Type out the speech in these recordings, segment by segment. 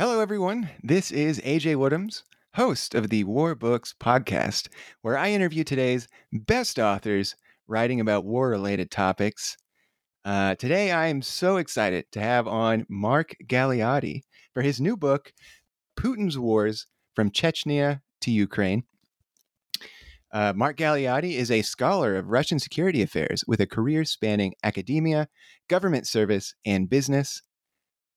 Hello, everyone. This is AJ Woodhams, host of the War Books podcast, where I interview today's best authors writing about war related topics. Uh, today, I am so excited to have on Mark Galeotti for his new book, Putin's Wars From Chechnya to Ukraine. Uh, Mark Galeotti is a scholar of Russian security affairs with a career spanning academia, government service, and business.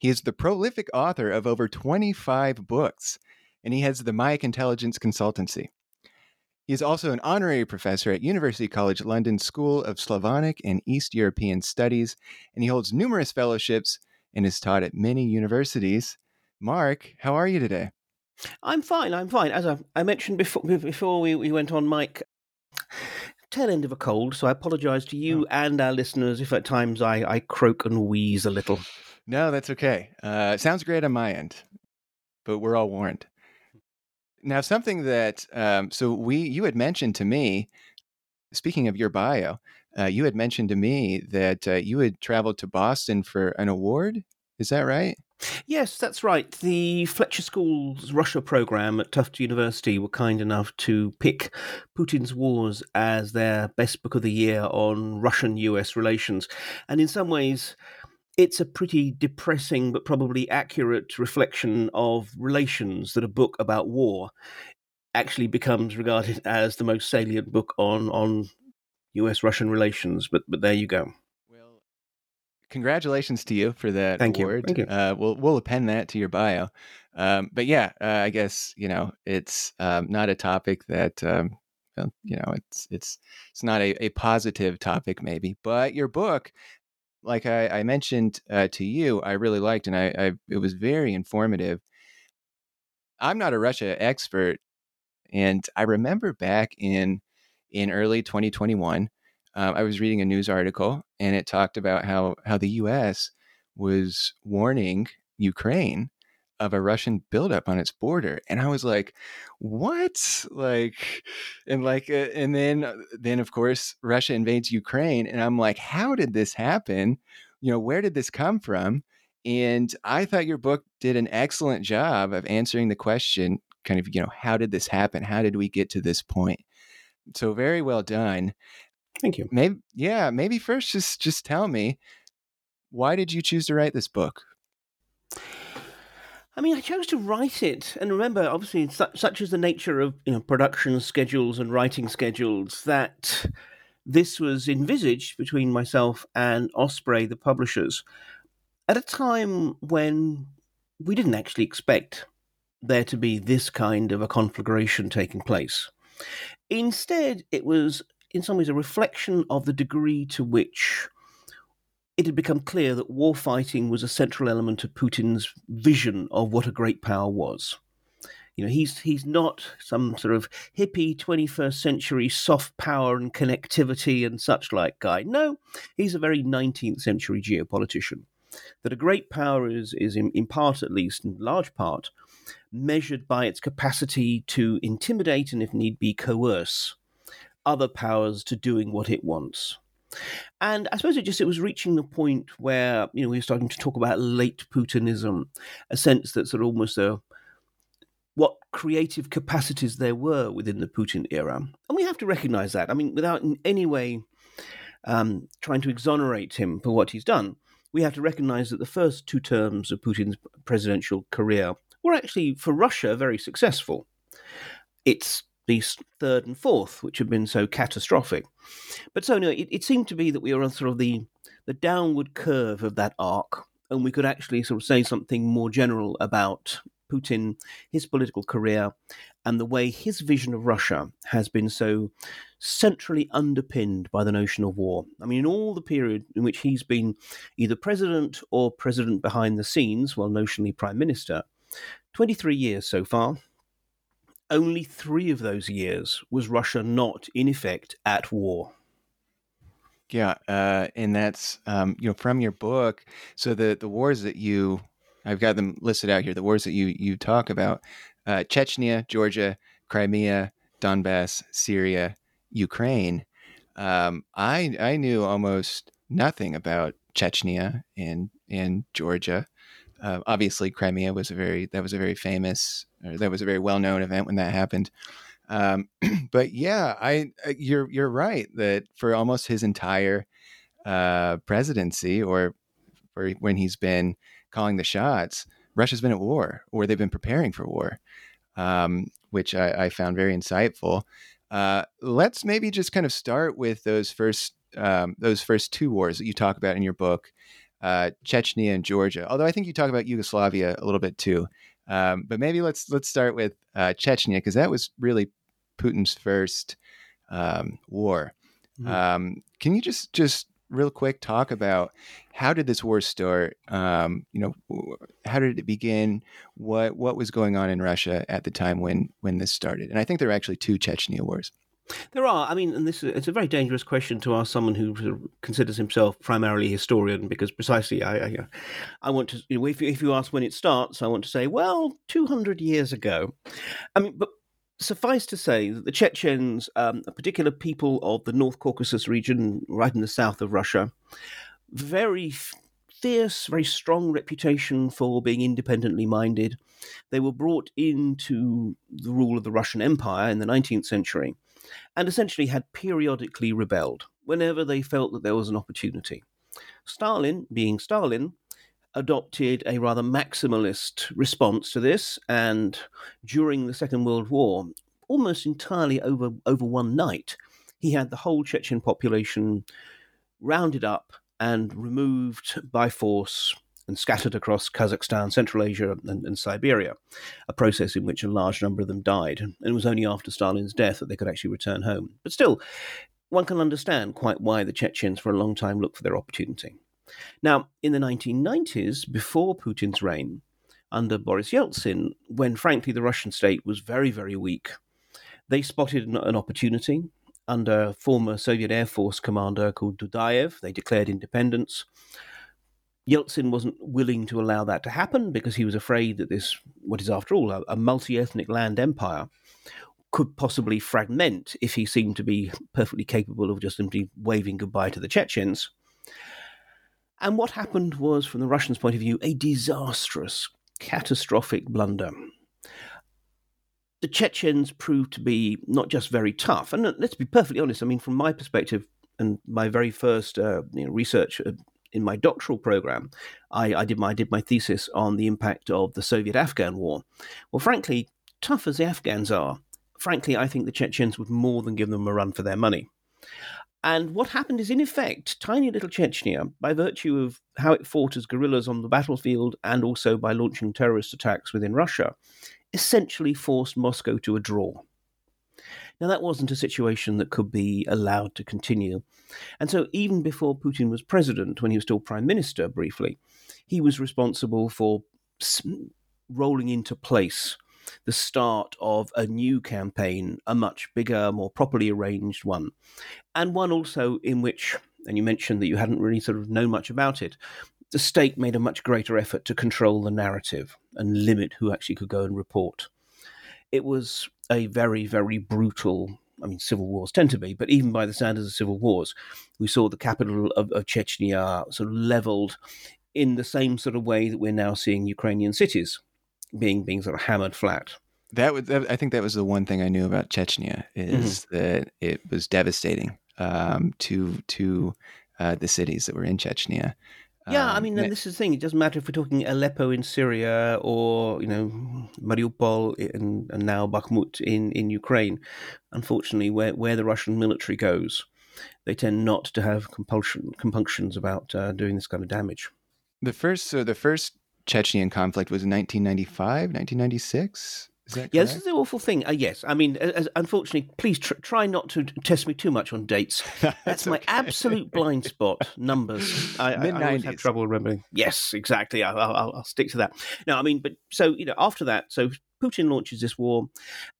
He is the prolific author of over 25 books, and he heads the Mayak Intelligence Consultancy. He is also an honorary professor at University College London School of Slavonic and East European Studies, and he holds numerous fellowships and is taught at many universities. Mark, how are you today? I'm fine. I'm fine. As I, I mentioned before, before we, we went on, Mike, tail end of a cold, so I apologise to you oh. and our listeners if at times I, I croak and wheeze a little. No, that's okay. Uh, sounds great on my end, but we're all warned. Now, something that um, so we you had mentioned to me, speaking of your bio, uh, you had mentioned to me that uh, you had traveled to Boston for an award. Is that right? Yes, that's right. The Fletcher School's Russia program at Tufts University were kind enough to pick Putin's Wars as their best book of the year on Russian US relations. And in some ways, it's a pretty depressing but probably accurate reflection of relations that a book about war actually becomes regarded as the most salient book on on US Russian relations. But but there you go. Well, congratulations to you for that Thank award. You. Thank you. Uh, we'll we'll append that to your bio. Um, but yeah, uh, I guess you know it's um, not a topic that um, you know it's it's it's not a, a positive topic maybe but your book like I, I mentioned uh, to you, I really liked, and I, I, it was very informative. I'm not a Russia expert, and I remember back in in early 2021, uh, I was reading a news article, and it talked about how how the U.S. was warning Ukraine of a Russian buildup on its border, and I was like, "What?" Like, and like, uh, and then uh, then of course Russia invades Ukraine, and I'm like, "How did this happen? You know, where did this come from?" And I thought your book did an excellent job of answering the question, kind of, you know, how did this happen? How did we get to this point? So very well done. Thank you. Maybe, yeah, maybe first just just tell me why did you choose to write this book? I mean, I chose to write it, and remember, obviously, such, such is the nature of you know production schedules and writing schedules that this was envisaged between myself and Osprey, the publishers, at a time when we didn't actually expect there to be this kind of a conflagration taking place. Instead, it was in some ways a reflection of the degree to which it had become clear that war fighting was a central element of Putin's vision of what a great power was. You know, he's he's not some sort of hippie 21st century soft power and connectivity and such like guy. No, he's a very 19th century geopolitician. that a great power is, is in, in part, at least, in large part, measured by its capacity to intimidate and, if need be, coerce other powers to doing what it wants. And I suppose it just it was reaching the point where you know we were starting to talk about late Putinism, a sense that sort of almost a what creative capacities there were within the Putin era, and we have to recognise that. I mean, without in any way um, trying to exonerate him for what he's done, we have to recognise that the first two terms of Putin's presidential career were actually, for Russia, very successful. It's the third and fourth, which have been so catastrophic. But so, no, it, it seemed to be that we were on sort of the, the downward curve of that arc, and we could actually sort of say something more general about Putin, his political career, and the way his vision of Russia has been so centrally underpinned by the notion of war. I mean, in all the period in which he's been either president or president behind the scenes, well, notionally prime minister, 23 years so far, only three of those years was Russia not, in effect, at war. Yeah, uh, and that's um, you know from your book. So the the wars that you, I've got them listed out here. The wars that you you talk about: uh, Chechnya, Georgia, Crimea, Donbass, Syria, Ukraine. Um, I I knew almost nothing about Chechnya and and Georgia. Uh, obviously, Crimea was a very that was a very famous that was a very well known event when that happened. Um, but yeah, I uh, you're you're right that for almost his entire uh, presidency, or for when he's been calling the shots, Russia's been at war, or they've been preparing for war, um, which I, I, found very insightful. Uh, let's maybe just kind of start with those first um, those first two wars that you talk about in your book uh, Chechnya and Georgia. Although I think you talk about Yugoslavia a little bit too. Um, but maybe let's let's start with uh, Chechnya because that was really Putin's first um, war. Mm-hmm. Um, can you just just real quick talk about how did this war start? Um, you know, how did it begin? What what was going on in Russia at the time when when this started? And I think there were actually two Chechnya wars. There are. I mean, and this it's a very dangerous question to ask someone who considers himself primarily historian, because precisely I I, I want to. You know, if you, if you ask when it starts, I want to say, well, two hundred years ago. I mean, but suffice to say that the Chechens, um, a particular people of the North Caucasus region, right in the south of Russia, very fierce, very strong reputation for being independently minded. They were brought into the rule of the Russian Empire in the 19th century and essentially had periodically rebelled whenever they felt that there was an opportunity. Stalin, being Stalin, adopted a rather maximalist response to this, and during the Second World War, almost entirely over, over one night, he had the whole Chechen population rounded up and removed by force and scattered across Kazakhstan, Central Asia, and, and, Siberia, a process in which a large number of them died. And it was only after Stalin's death that they could actually return home. But still, one can understand quite why the Chechens for a long time looked for their opportunity. Now, in the 1990s, before Putin's reign, under Boris Yeltsin, when frankly the Russian state was very, very weak, they spotted an, an opportunity under former Soviet Air Force commander called Dudayev. They declared independence. Yeltsin wasn't willing to allow that to happen because he was afraid that this, what is after all a, a multi ethnic land empire, could possibly fragment if he seemed to be perfectly capable of just simply waving goodbye to the Chechens. And what happened was, from the Russians' point of view, a disastrous, catastrophic blunder. The Chechens proved to be not just very tough, and let's be perfectly honest. I mean, from my perspective, and my very first uh, you know, research uh, in my doctoral program, I, I, did my I did my thesis on the impact of the Soviet-Afghan War. Well, frankly, tough as the Afghans are, frankly, I think the Chechens would more than give them a run for their money. And what happened is, in effect, tiny little Chechnya, by virtue of how it fought as guerrillas on the battlefield and also by launching terrorist attacks within Russia, essentially forced Moscow to a draw. Now, that wasn't a situation that could be allowed to continue. And so, even before Putin was president, when he was still prime minister briefly, he was responsible for rolling into place the start of a new campaign, a much bigger, more properly arranged one, and one also in which, and you mentioned that you hadn't really sort of known much about it, the state made a much greater effort to control the narrative and limit who actually could go and report. It was a very, very brutal. I mean, civil wars tend to be, but even by the standards of civil wars, we saw the capital of, of Chechnya sort of leveled in the same sort of way that we're now seeing Ukrainian cities being being sort of hammered flat. That was, I think that was the one thing I knew about Chechnya is mm-hmm. that it was devastating um, to to uh, the cities that were in Chechnya. Yeah, um, I mean, and this is the thing. It doesn't matter if we're talking Aleppo in Syria or you know Mariupol and, and now Bakhmut in, in Ukraine. Unfortunately, where where the Russian military goes, they tend not to have compulsion compunctions about uh, doing this kind of damage. The first, so the first Chechen conflict was in 1995, 1996. Yeah, this is the awful thing. Uh, yes, I mean, as, unfortunately, please tr- try not to test me too much on dates. That's, That's my absolute blind spot. Numbers. I, I, I always have trouble remembering. Yes, exactly. I, will I'll stick to that. No, I mean, but so you know, after that, so Putin launches this war,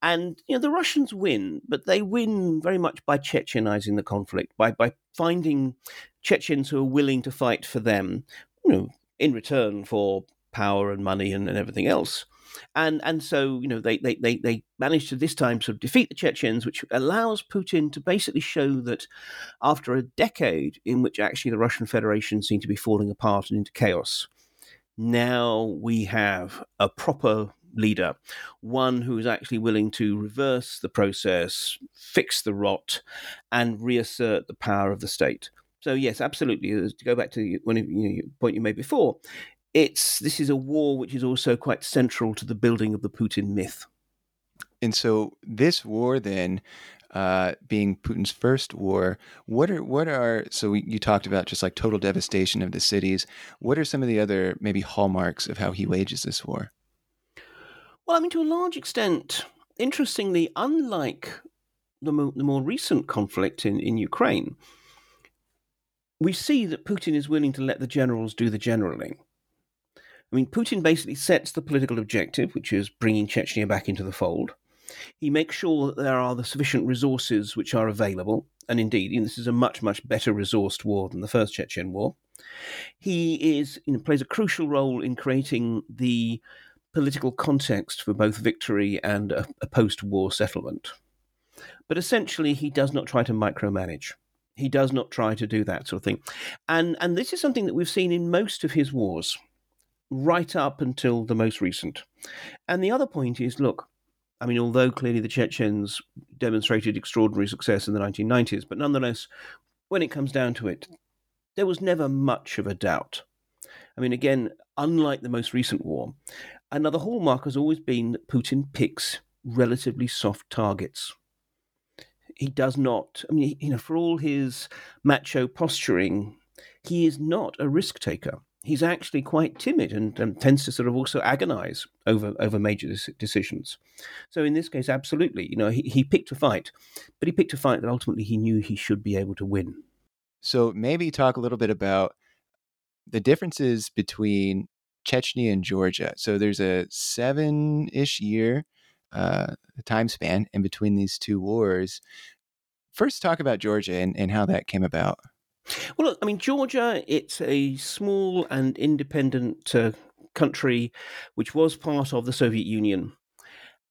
and you know the Russians win, but they win very much by Chechenizing the conflict, by by finding Chechens who are willing to fight for them, you know, in return for power and money and, and everything else and and so you know they they they they managed to this time sort of defeat the Chechens, which allows Putin to basically show that after a decade in which actually the Russian Federation seemed to be falling apart and into chaos, now we have a proper leader, one who is actually willing to reverse the process, fix the rot, and reassert the power of the state. So yes, absolutely. To go back to one you know, point you made before, it's this is a war which is also quite central to the building of the Putin myth. And so this war then uh, being Putin's first war, what are what are so we, you talked about just like total devastation of the cities. What are some of the other maybe hallmarks of how he wages this war? Well, I mean, to a large extent, interestingly, unlike the, mo- the more recent conflict in, in Ukraine, we see that Putin is willing to let the generals do the generaling. I mean, Putin basically sets the political objective, which is bringing Chechnya back into the fold. He makes sure that there are the sufficient resources which are available, and indeed, this is a much, much better resourced war than the first Chechen war. He is you know, plays a crucial role in creating the political context for both victory and a, a post-war settlement. But essentially, he does not try to micromanage. He does not try to do that sort of thing, and and this is something that we've seen in most of his wars right up until the most recent. And the other point is look, I mean, although clearly the Chechens demonstrated extraordinary success in the 1990s, but nonetheless, when it comes down to it, there was never much of a doubt. I mean, again, unlike the most recent war, another hallmark has always been that Putin picks relatively soft targets. He does not, I mean, you know, for all his macho posturing, he is not a risk taker he's actually quite timid and um, tends to sort of also agonize over over major decisions. So in this case, absolutely, you know, he, he picked a fight, but he picked a fight that ultimately he knew he should be able to win. So maybe talk a little bit about the differences between Chechnya and Georgia. So there's a seven-ish year uh, time span in between these two wars. First, talk about Georgia and, and how that came about. Well, I mean, Georgia, it's a small and independent uh, country which was part of the Soviet Union.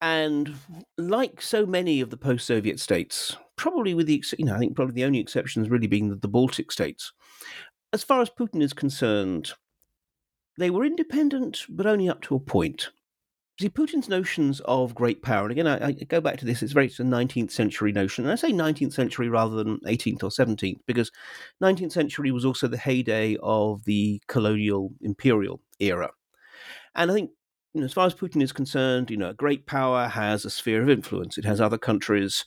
And like so many of the post Soviet states, probably with the, you know, I think probably the only exceptions really being the, the Baltic states, as far as Putin is concerned, they were independent, but only up to a point. See, Putin's notions of great power, and again, I, I go back to this, it's very it's a 19th century notion. And I say 19th century rather than 18th or 17th, because 19th century was also the heyday of the colonial imperial era. And I think, you know, as far as Putin is concerned, you know, a great power has a sphere of influence. It has other countries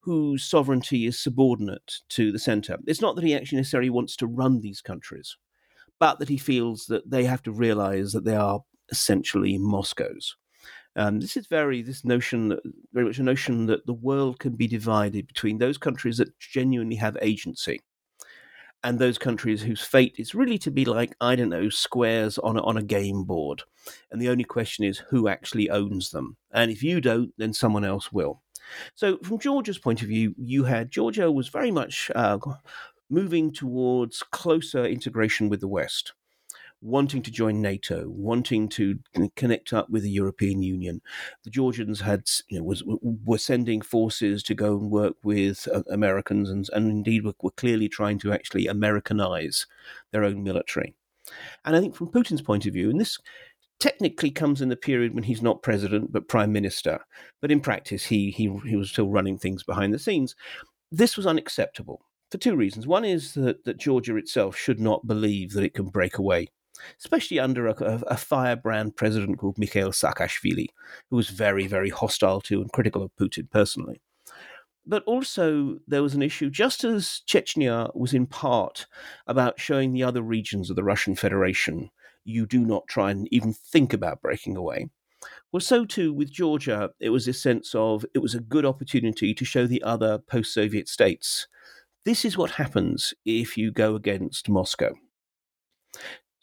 whose sovereignty is subordinate to the center. It's not that he actually necessarily wants to run these countries, but that he feels that they have to realize that they are essentially Moscow's. Um, this is very this notion, very much a notion that the world can be divided between those countries that genuinely have agency, and those countries whose fate is really to be like I don't know squares on a, on a game board, and the only question is who actually owns them, and if you don't, then someone else will. So, from Georgia's point of view, you had Georgia was very much uh, moving towards closer integration with the West wanting to join NATO, wanting to connect up with the European Union. The Georgians had, you know, was were sending forces to go and work with uh, Americans, and, and indeed were, were clearly trying to actually Americanize their own military. And I think from Putin's point of view, and this technically comes in the period when he's not president but prime minister, but in practice he he he was still running things behind the scenes. This was unacceptable for two reasons. One is that, that Georgia itself should not believe that it can break away, especially under a, a firebrand president called Mikhail Saakashvili, who was very, very hostile to and critical of Putin personally. But also, there was an issue, just as Chechnya was in part about showing the other regions of the Russian Federation you do not try and even think about breaking away. Well, so too with Georgia, it was a sense of it was a good opportunity to show the other post Soviet states this is what happens if you go against Moscow.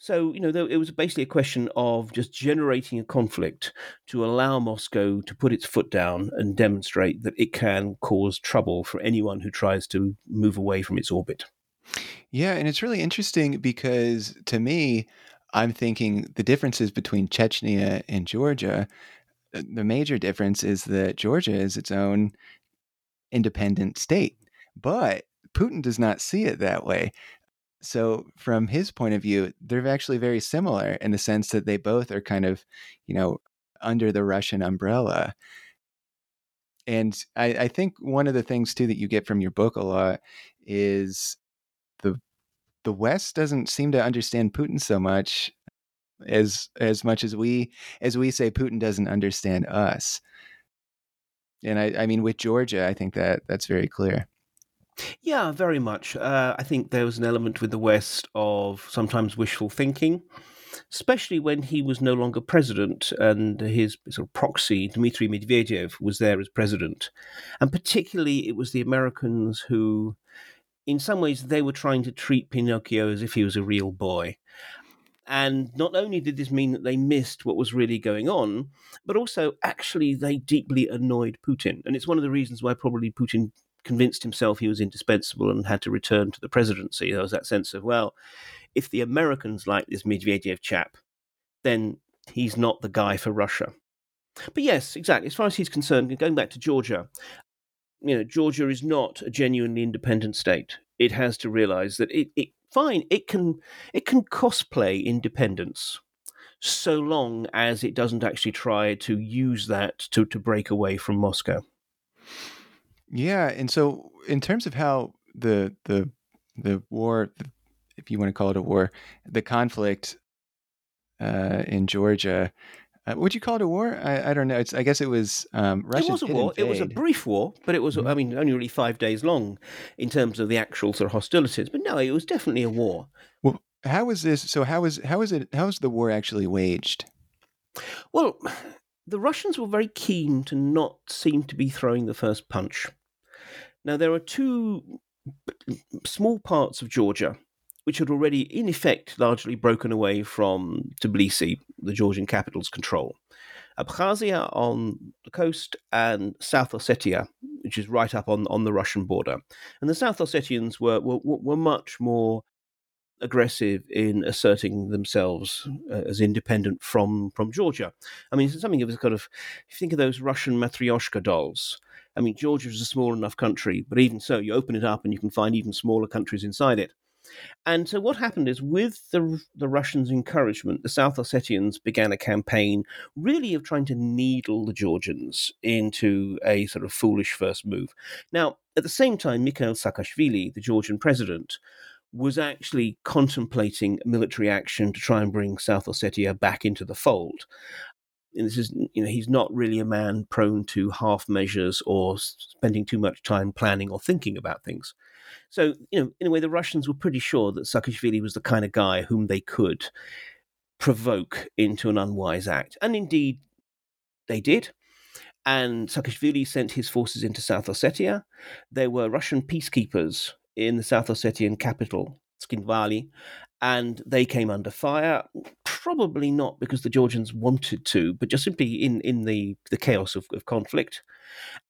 So, you know, it was basically a question of just generating a conflict to allow Moscow to put its foot down and demonstrate that it can cause trouble for anyone who tries to move away from its orbit. Yeah, and it's really interesting because to me, I'm thinking the differences between Chechnya and Georgia, uh, the major difference is that Georgia is its own independent state. But Putin does not see it that way. So, from his point of view, they're actually very similar in the sense that they both are kind of, you know, under the Russian umbrella. And I, I think one of the things too that you get from your book a lot is the the West doesn't seem to understand Putin so much as as much as we as we say Putin doesn't understand us. And I, I mean with Georgia, I think that that's very clear. Yeah, very much. Uh, I think there was an element with the West of sometimes wishful thinking, especially when he was no longer president and his sort of proxy, Dmitry Medvedev, was there as president. And particularly, it was the Americans who, in some ways, they were trying to treat Pinocchio as if he was a real boy. And not only did this mean that they missed what was really going on, but also actually they deeply annoyed Putin. And it's one of the reasons why probably Putin convinced himself he was indispensable and had to return to the presidency. There was that sense of, well, if the Americans like this Medvedev chap, then he's not the guy for Russia. But yes, exactly. As far as he's concerned, going back to Georgia, you know, Georgia is not a genuinely independent state. It has to realize that it, it fine, it can it can cosplay independence so long as it doesn't actually try to use that to, to break away from Moscow. Yeah, and so in terms of how the the the war, if you want to call it a war, the conflict uh, in Georgia, uh, would you call it a war? I, I don't know. It's I guess it was um, Russia. It was a war. Invade. It was a brief war, but it was mm-hmm. I mean only really five days long in terms of the actual sort of hostilities. But no, it was definitely a war. Well, how was this? So how was how was it? How was the war actually waged? Well, the Russians were very keen to not seem to be throwing the first punch. Now, there are two small parts of Georgia which had already, in effect, largely broken away from Tbilisi, the Georgian capital's control. Abkhazia on the coast and South Ossetia, which is right up on, on the Russian border. And the South Ossetians were, were, were much more aggressive in asserting themselves uh, as independent from, from Georgia. I mean, something of a kind of, if you think of those Russian Matryoshka dolls, I mean, Georgia is a small enough country, but even so, you open it up and you can find even smaller countries inside it. And so, what happened is, with the, the Russians' encouragement, the South Ossetians began a campaign really of trying to needle the Georgians into a sort of foolish first move. Now, at the same time, Mikhail Saakashvili, the Georgian president, was actually contemplating military action to try and bring South Ossetia back into the fold and this is you know he's not really a man prone to half measures or spending too much time planning or thinking about things. So you know, in a way, the Russians were pretty sure that Saakashvili was the kind of guy whom they could provoke into an unwise act, and indeed they did. And Saakashvili sent his forces into South Ossetia. There were Russian peacekeepers in the South Ossetian capital, Tskhinvali, and they came under fire. Probably not because the Georgians wanted to, but just simply in, in the, the chaos of, of conflict.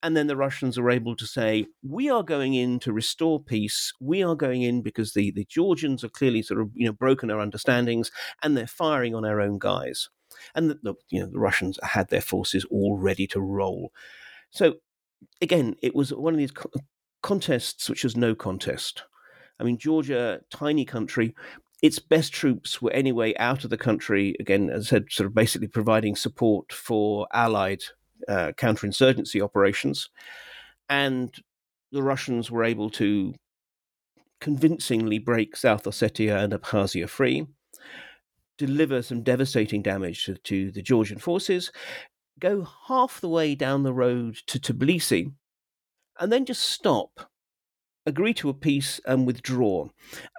And then the Russians were able to say, we are going in to restore peace. We are going in because the, the Georgians have clearly sort of, you know, broken our understandings and they're firing on our own guys. And the, the you know, the Russians had their forces all ready to roll. So again, it was one of these contests which was no contest. I mean, Georgia, tiny country, its best troops were anyway out of the country, again, as I said, sort of basically providing support for Allied uh, counterinsurgency operations. And the Russians were able to convincingly break South Ossetia and Abkhazia free, deliver some devastating damage to, to the Georgian forces, go half the way down the road to Tbilisi, and then just stop agree to a peace and withdraw.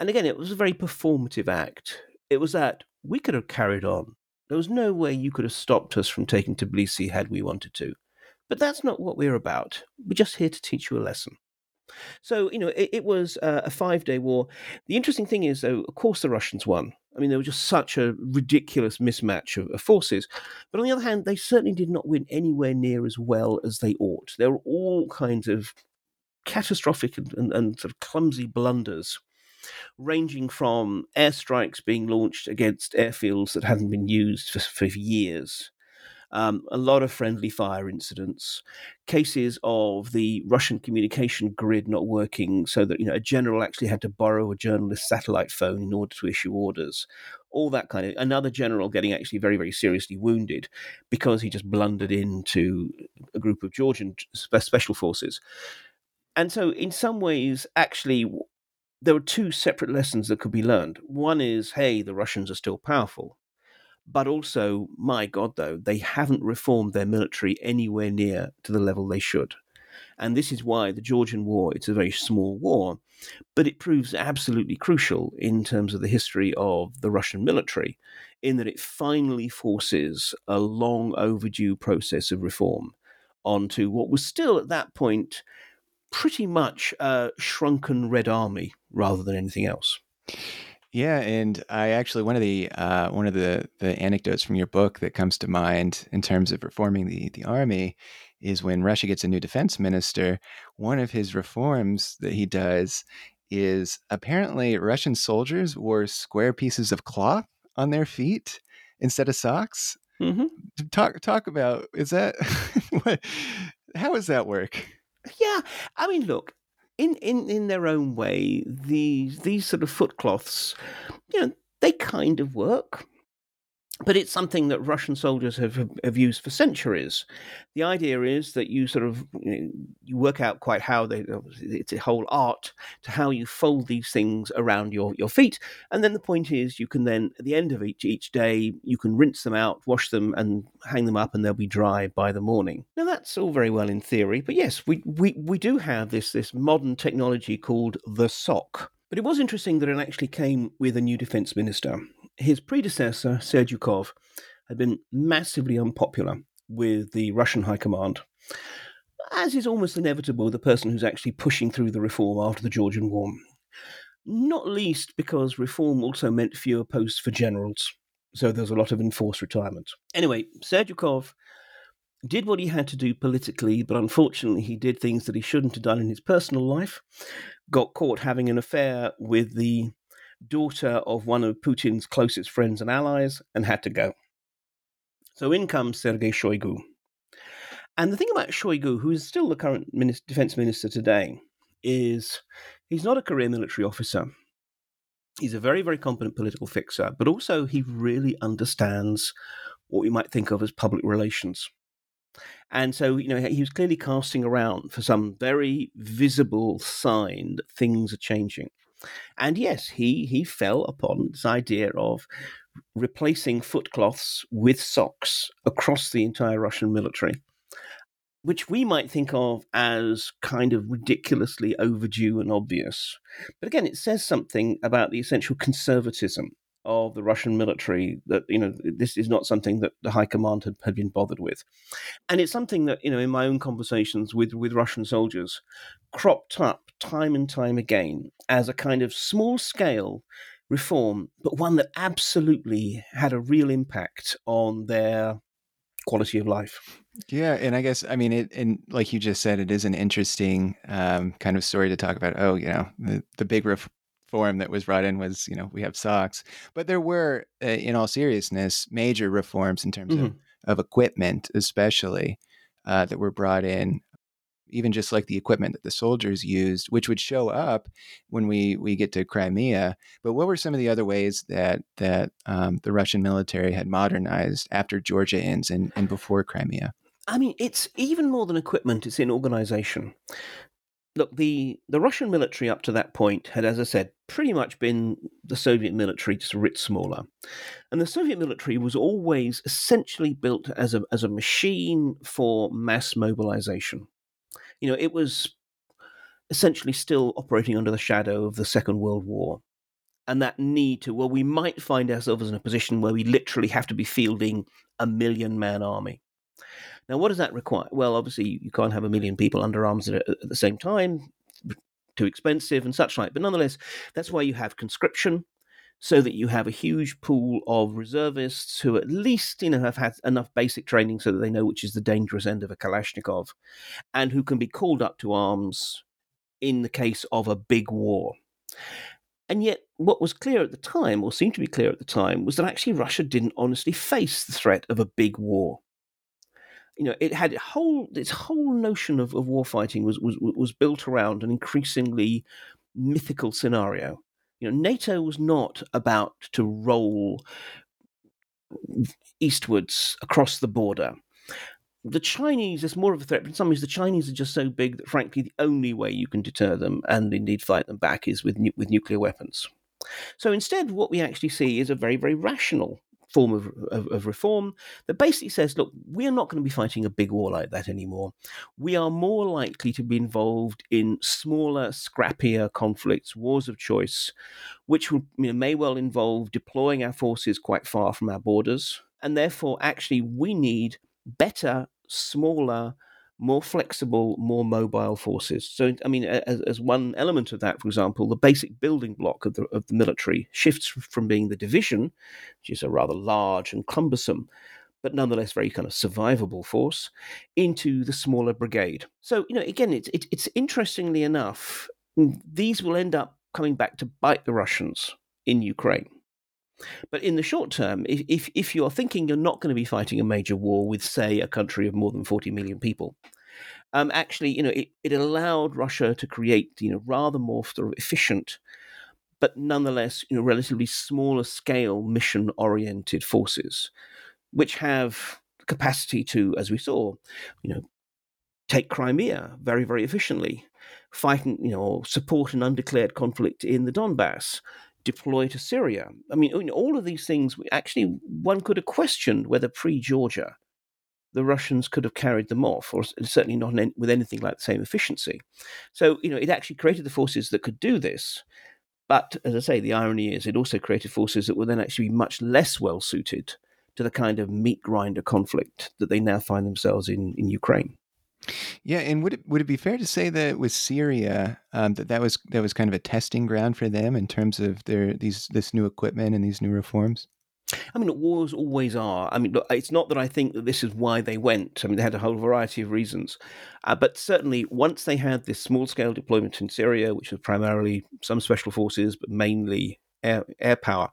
And again, it was a very performative act. It was that we could have carried on. There was no way you could have stopped us from taking Tbilisi had we wanted to. But that's not what we're about. We're just here to teach you a lesson. So, you know, it, it was uh, a five day war. The interesting thing is, though, of course, the Russians won. I mean, there was just such a ridiculous mismatch of, of, forces. But on the other hand, they certainly did not win anywhere near as well as they ought. There were all kinds of catastrophic and, and, and sort of clumsy blunders, ranging from airstrikes being launched against airfields that hadn't been used for, for years. Um, a lot of friendly fire incidents, cases of the Russian communication grid not working, so that you know a general actually had to borrow a journalist's satellite phone in order to issue orders. All that kind of another general getting actually very very seriously wounded because he just blundered into a group of Georgian special forces. And so, in some ways, actually, there are two separate lessons that could be learned. One is, hey, the Russians are still powerful. But also, my God, though, they haven't reformed their military anywhere near to the level they should. And this is why the Georgian War, it's a very small war, but it proves absolutely crucial in terms of the history of the Russian military, in that it finally forces a long overdue process of reform onto what was still at that point pretty much a shrunken Red Army rather than anything else. Yeah, and I actually one of the uh, one of the the anecdotes from your book that comes to mind in terms of reforming the the army is when Russia gets a new defense minister. One of his reforms that he does is apparently Russian soldiers wore square pieces of cloth on their feet instead of socks. Mm-hmm. Talk talk about is that what, how does that work? Yeah, I mean, look, in in in their own way, these these sort of footcloths, you know, they kind of work but it's something that Russian soldiers have, have used for centuries. The idea is that you sort of you, know, you work out quite how they it's a whole art to how you fold these things around your, your feet, and then the point is you can then at the end of each each day you can rinse them out, wash them, and hang them up, and they'll be dry by the morning. Now that's all very well in theory, but yes, we we, we do have this this modern technology called the sock. But it was interesting that it actually came with a new defense minister his predecessor, Serdyukov, had been massively unpopular with the Russian High Command, as is almost inevitable the person who's actually pushing through the reform after the Georgian War. Not least because reform also meant fewer posts for generals, so there's a lot of enforced retirement. Anyway, Serdyukov did what he had to do politically, but unfortunately, he did things that he shouldn't have done in his personal life. Got caught having an affair with the daughter of one of Putin's closest friends and allies, and had to go. So in comes Sergei Shoigu. And the thing about Shoigu, who is still the current minister, defense minister today, is he's not a career military officer. He's a very, very competent political fixer, but also he really understands what we might think of as public relations. And so, you know, he was clearly casting around for some very visible sign that things are changing. And yes, he he fell upon this idea of replacing footcloths with socks across the entire Russian military, which we might think of as kind of ridiculously overdue and obvious. But again, it says something about the essential conservatism of the Russian military that you know this is not something that the high command had, had been bothered with, and it's something that you know in my own conversations with with Russian soldiers cropped up time and time again as a kind of small scale reform, but one that absolutely had a real impact on their quality of life. Yeah, and I guess I mean it, and like you just said, it is an interesting um, kind of story to talk about. Oh, you know, the, the big reform that was brought in was, you know, we have socks, but there were, uh, in all seriousness, major reforms in terms mm-hmm. of of equipment, especially uh, that were brought in even just like the equipment that the soldiers used, which would show up when we we get to Crimea. But what were some of the other ways that that um, the Russian military had modernized after Georgia ends and, and before Crimea? I mean, it's even more than equipment; it's in organization. Look, the the Russian military up to that point had, as I said, pretty much been the Soviet military, just a writ smaller. And the Soviet military was always essentially built as a as a machine for mass mobilization you know, it was essentially still operating under the shadow of the Second World War. And that need to, well, we might find ourselves in a position where we literally have to be fielding a million man army. Now, what does that require? Well, obviously, you can't have a million people under arms at, at the same time, too expensive and such like. But nonetheless, that's why you have conscription, so that you have a huge pool of reservists who at least you know have had enough basic training so that they know which is the dangerous end of a Kalashnikov, and who can be called up to arms in the case of a big war. And yet, what was clear at the time, or seemed to be clear at the time, was that actually Russia didn't honestly face the threat of a big war. You know, it had whole its whole notion of, of war fighting was, was was built around an increasingly mythical scenario you know, NATO was not about to roll eastwards across the border. The Chinese is more of a threat, but in some ways the Chinese are just so big that, frankly, the only way you can deter them and indeed fight them back is with with nuclear weapons. So instead, what we actually see is a very, very rational form of, of, of, reform that basically says, look, we are not going to be fighting a big war like that anymore. We are more likely to be involved in smaller, scrappier conflicts, wars of choice, which you know, may well involve deploying our forces quite far from our borders. And therefore, actually, we need better, smaller, more flexible, more mobile forces. So, I mean, as, as, one element of that, for example, the basic building block of the, of the military shifts from being the division, which is a rather large and cumbersome, but nonetheless very kind of survivable force, into the smaller brigade. So, you know, again, it's, it, it's interestingly enough, mm, these will end up coming back to bite the Russians in Ukraine. But in the short term, if, if, if you're thinking you're not going to be fighting a major war with, say, a country of more than 40 million people, um, actually, you know, it, it allowed Russia to create, you know, rather more sort of efficient, but nonetheless, you know, relatively smaller scale mission oriented forces, which have capacity to, as we saw, you know, take Crimea very, very efficiently, fight, you know, support an undeclared conflict in the Donbass, deploy to Syria. I mean, all of these things, actually, one could have questioned whether pre Georgia the Russians could have carried them off, or certainly not with anything like the same efficiency. So, you know, it actually created the forces that could do this. But as I say, the irony is it also created forces that were then actually much less well suited to the kind of meat grinder conflict that they now find themselves in in Ukraine. Yeah, and would it would it be fair to say that with Syria um, that that was that was kind of a testing ground for them in terms of their these this new equipment and these new reforms? I mean, wars always are. I mean, look, it's not that I think that this is why they went. I mean, they had a whole variety of reasons. Uh, but certainly, once they had this small scale deployment in Syria, which was primarily some special forces, but mainly air, air power,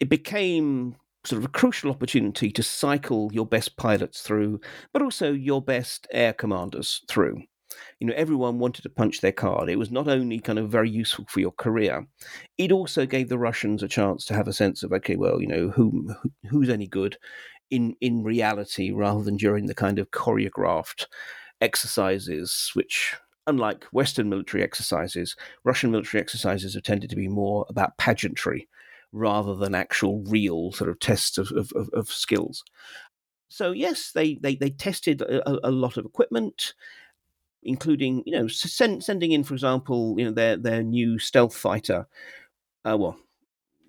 it became sort of a crucial opportunity to cycle your best pilots through, but also your best air commanders through. You know, everyone wanted to punch their card. It was not only kind of very useful for your career, it also gave the Russians a chance to have a sense of okay, well, you know, who who's any good in in reality, rather than during the kind of choreographed exercises, which unlike Western military exercises, Russian military exercises have tended to be more about pageantry rather than actual real sort of tests of, of, of skills. So yes, they they, they tested a, a, lot of equipment, including you know send, sending in, for example, you know their their new stealth fighter, uh, well,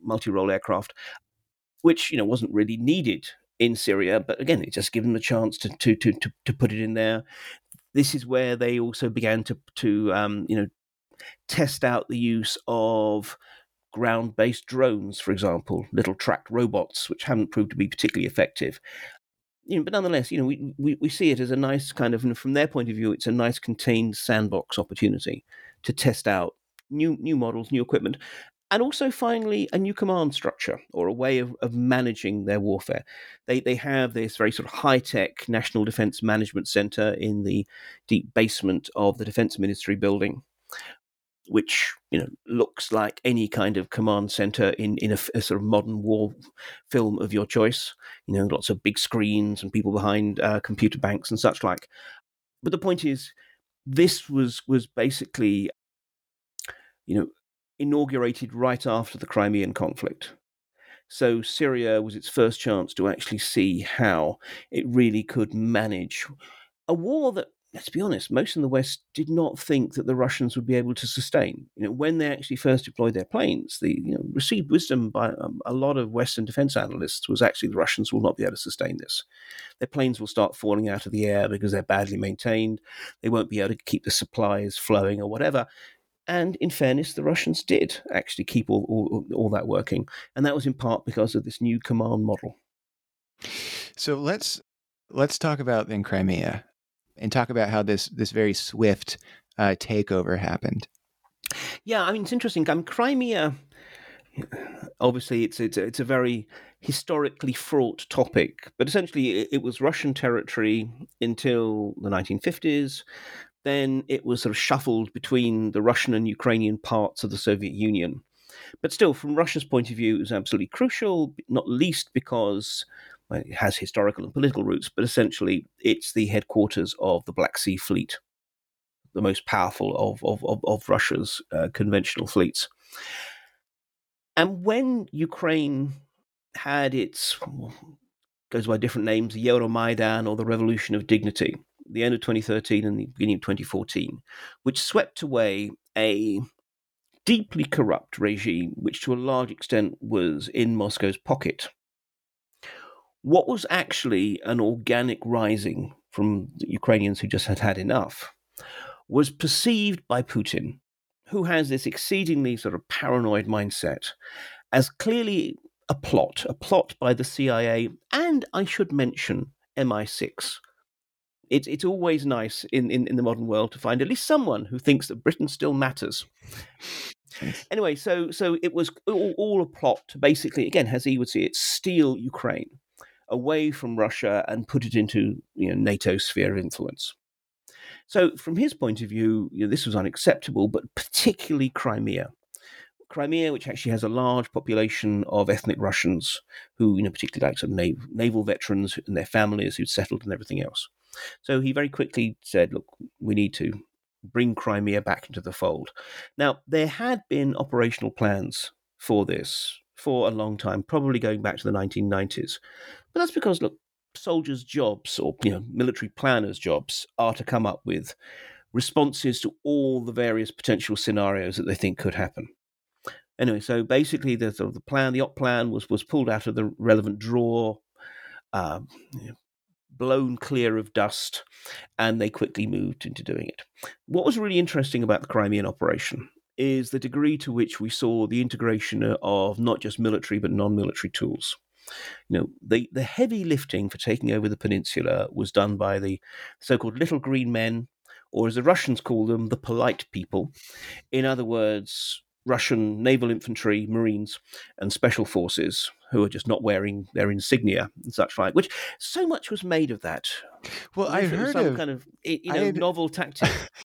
multi-role aircraft, which you know wasn't really needed in Syria, but again, it just gave them the chance to to to to, to put it in there. This is where they also began to to um, you know test out the use of ground based drones, for example, little tracked robots, which haven't proved to be particularly effective. You know, but nonetheless, you know, we, we, we see it as a nice kind of, from their point of view, it's a nice contained sandbox opportunity to test out new new models, new equipment, and also finally a new command structure or a way of, of managing their warfare. They they have this very sort of high tech National Defense Management Center in the deep basement of the Defense Ministry building, which you know looks like any kind of command center in in a, a, sort of modern war film of your choice. You know, lots of big screens and people behind uh, computer banks and such like. But the point is, this was was basically, you know, inaugurated right after the Crimean conflict. So Syria was its first chance to actually see how it really could manage a war that, let's be honest, most in the West did not think that the Russians would be able to sustain. You know, when they actually first deployed their planes, the you know, received wisdom by um, a lot of Western defense analysts was actually the Russians will not be able to sustain this. Their planes will start falling out of the air because they're badly maintained. They won't be able to keep the supplies flowing or whatever. And in fairness, the Russians did actually keep all, all, all that working. And that was in part because of this new command model. So let's let's talk about then Crimea and talk about how this this very swift uh, takeover happened. Yeah, I mean it's interesting. Um, Crimea, obviously, it's it's it's a very historically fraught topic, but essentially it, it was Russian territory until the 1950s then it was sort of shuffled between the Russian and Ukrainian parts of the Soviet Union. But still, from Russia's point of view, it was absolutely crucial, not least because well, it has historical and political roots, but essentially it's the headquarters of the Black Sea Fleet, the most powerful of, of, of, of Russia's uh, conventional fleets. And when Ukraine had its, goes by different names, the Euromaidan or the Revolution of Dignity, the end of 2013 and the beginning of 2014, which swept away a deeply corrupt regime, which to a large extent was in Moscow's pocket. What was actually an organic rising from the Ukrainians who just had had enough was perceived by Putin, who has this exceedingly sort of paranoid mindset, as clearly a plot, a plot by the CIA, and I should mention MI6, it's it's always nice in, in, in the modern world to find at least someone who thinks that Britain still matters. anyway, so so it was all, all, a plot to basically, again, as he would see it, steal Ukraine away from Russia and put it into you know, NATO's sphere of influence. So, from his point of view, you know, this was unacceptable, but particularly Crimea. Crimea, which actually has a large population of ethnic Russians who, you know, particularly like some naval, naval veterans and their families who'd settled and everything else. So he very quickly said, look, we need to bring Crimea back into the fold. Now, there had been operational plans for this for a long time, probably going back to the 1990s. But that's because, look, soldiers' jobs or you know military planners' jobs are to come up with responses to all the various potential scenarios that they think could happen. Anyway, so basically, the the plan, the op plan, was was pulled out of the relevant drawer. Um, you know, blown clear of dust, and they quickly moved into doing it. What was really interesting about the Crimean operation is the degree to which we saw the integration of not just military but non-military tools. You know, the, the heavy lifting for taking over the peninsula was done by the so-called little green men, or as the Russians call them, the polite people. In other words, Russian naval infantry, marines, and special forces who are just not wearing their insignia and such like. Which so much was made of that. Well, I heard some of, kind of you know had, novel tactic.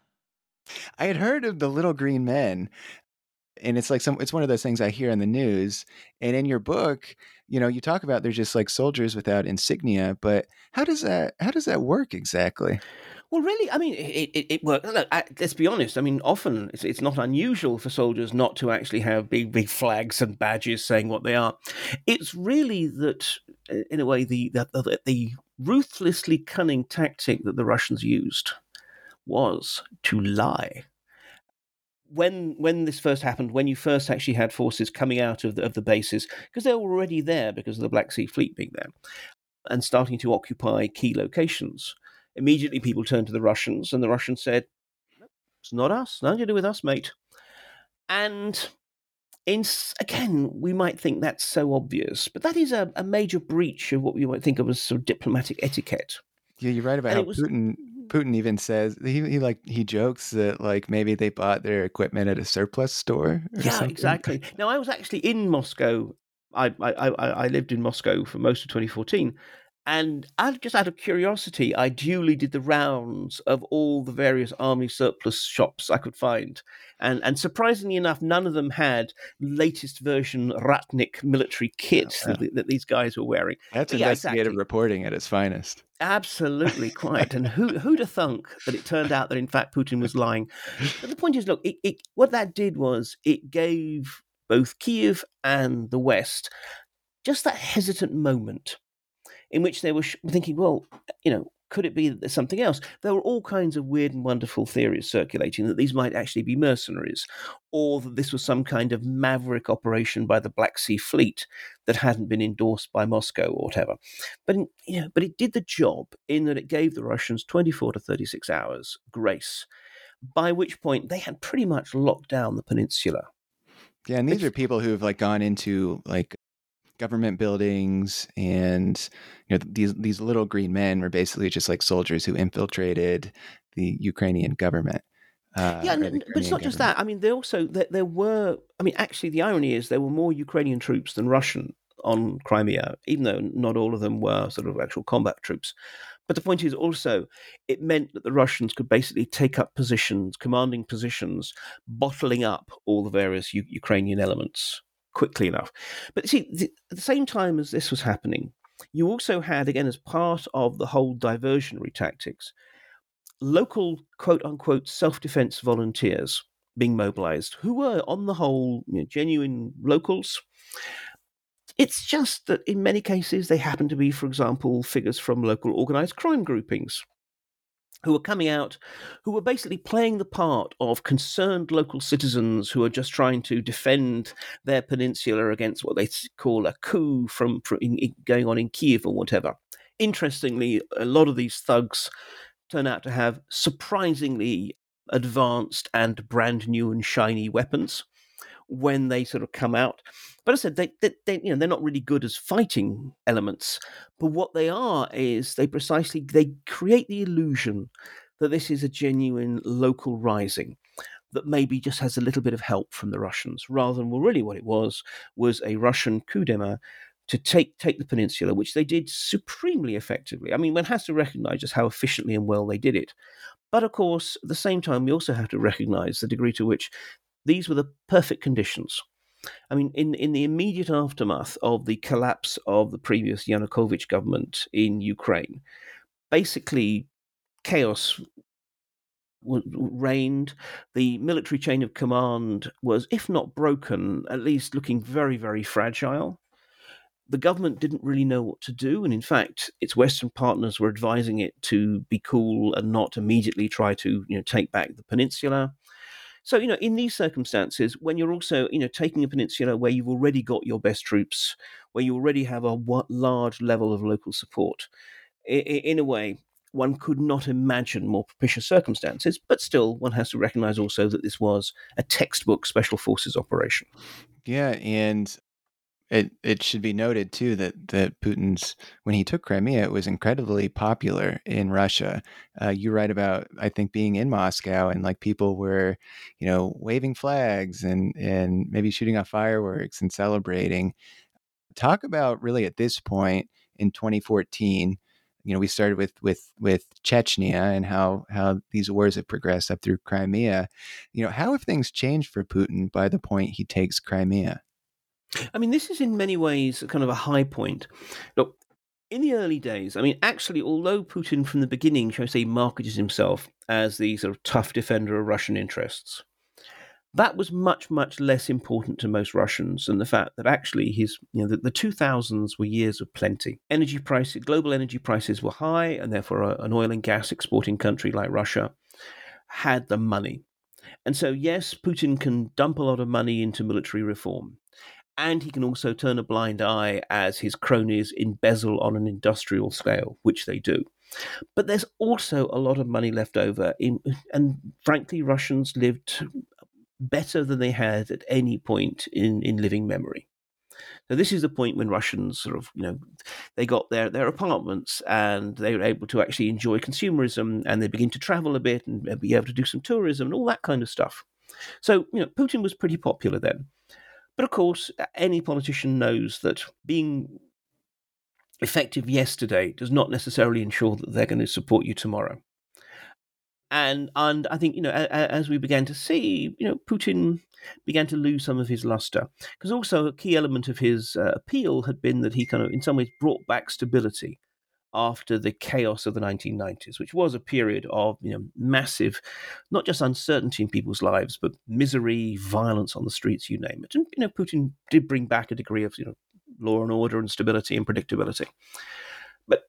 I had heard of the little green men, and it's like some it's one of those things I hear in the news. And in your book, you know, you talk about they're just like soldiers without insignia, but how does that how does that work exactly? Well, really, I mean, it, it, it worked. Look, I, let's be honest. I mean, often it's, it's not unusual for soldiers not to actually have big, big flags and badges saying what they are. It's really that, in a way, the, the, the ruthlessly cunning tactic that the Russians used was to lie. When when this first happened, when you first actually had forces coming out of the, of the bases, because they were already there because of the Black Sea Fleet being there, and starting to occupy key locations, immediately people turned to the Russians, and the Russians said, "It's not us. Nothing to do with us, mate." And in, again, we might think that's so obvious, but that is a, a major breach of what we might think of as sort of diplomatic etiquette. Yeah, you're right about and how was, Putin Putin even says he, he like he jokes that like maybe they bought their equipment at a surplus store. yeah, something. exactly. Now I was actually in Moscow. I, I I I lived in Moscow for most of 2014, and just out of curiosity, I duly did the rounds of all the various army surplus shops I could find. And, and surprisingly enough, none of them had latest version Ratnik military kit oh, that, that, these guys were wearing. That's but investigative yeah, exactly. reporting at its finest. Absolutely, quite. and who, who'd have thunk that it turned out that, in fact, Putin was lying? But the point is look, it, it, what that did was it gave both Kiev and the West just that hesitant moment in which they were thinking, well, you know, could it be that there's something else? There were all kinds of weird and wonderful theories circulating that these might actually be mercenaries, or that this was some kind of maverick operation by the Black Sea Fleet that hadn't been endorsed by Moscow or whatever. But you know, but it did the job in that it gave the Russians 24 to 36 hours grace, by which point they had pretty much locked down the peninsula. Yeah, and these are people who've like gone into like government buildings and you know these these little green men were basically just like soldiers who infiltrated the Ukrainian government. Uh, yeah, but it's not just that. I mean, they also there, there were. I mean, actually, the irony is there were more Ukrainian troops than Russian on Crimea, even though not all of them were sort of actual combat troops. But the point is also, it meant that the Russians could basically take up positions, commanding positions, bottling up all the various U- Ukrainian elements quickly enough. But see, the, at the same time as this was happening, you also had, again, as part of the whole diversionary tactics, local quote unquote self defense volunteers being mobilized who were, on the whole, you know, genuine locals. It's just that in many cases they happen to be, for example, figures from local organized crime groupings who were coming out, who were basically playing the part of concerned local citizens who are just trying to defend their peninsula against what they call a coup from, from in, in, going on in Kiev or whatever. Interestingly, a lot of these thugs turn out to have surprisingly advanced and brand new and shiny weapons when they sort of come out. But I said they, they, they, you know, they're not really good as fighting elements. But what they are is they precisely they create the illusion that this is a genuine local rising that maybe just has a little bit of help from the Russians, rather than well, really what it was was a Russian coup d'état to take take the peninsula, which they did supremely effectively. I mean, one has to recognise just how efficiently and well they did it. But of course, at the same time, we also have to recognise the degree to which these were the perfect conditions. I mean, in, in the immediate aftermath of the collapse of the previous Yanukovych government in Ukraine, basically chaos reigned. The military chain of command was, if not broken, at least looking very, very fragile. The government didn't really know what to do, and in fact, its Western partners were advising it to be cool and not immediately try to, you know, take back the peninsula. So, you know, in these circumstances, when you're also, you know, taking a peninsula where you've already got your best troops, where you already have a large level of local support, in a way, one could not imagine more propitious circumstances, but still, one has to recognize also that this was a textbook special forces operation. Yeah, and it it should be noted too that that Putin's when he took Crimea, it was incredibly popular in Russia. Uh, you write about I think being in Moscow and like people were, you know, waving flags and and maybe shooting off fireworks and celebrating. Talk about really at this point in 2014 you know we started with with with Chechnya and how how these wars have progressed up through Crimea. You know, how have things changed for Putin by the point he takes Crimea? I mean, this is in many ways kind of a high point. Look, in the early days, I mean, actually, although Putin from the beginning, shall I say, marketed himself as the sort of tough defender of Russian interests, that was much, much less important to most Russians than the fact that actually his, you know, the, the 2000s were years of plenty. Energy prices, global energy prices were high, and therefore a, an oil and gas exporting country like Russia had the money. And so, yes, Putin can dump a lot of money into military reform. And he can also turn a blind eye as his cronies embezzle on an industrial scale, which they do. But there's also a lot of money left over. In, and frankly, Russians lived better than they had at any point in, in living memory. So this is the point when Russians sort of, you know, they got their, their apartments and they were able to actually enjoy consumerism and they begin to travel a bit and be able to do some tourism and all that kind of stuff. So, you know, Putin was pretty popular then. But of course, any politician knows that being effective yesterday does not necessarily ensure that they're going to support you tomorrow. And and I think you know as we began to see, you know, Putin began to lose some of his luster. Because also a key element of his uh, appeal had been that he kind of in some ways brought back stability after the chaos of the 1990s, which was a period of you know massive, not just uncertainty in people's lives, but misery, violence on the streets, you name it. And you know, Putin did bring back a degree of you know law and order and stability and predictability But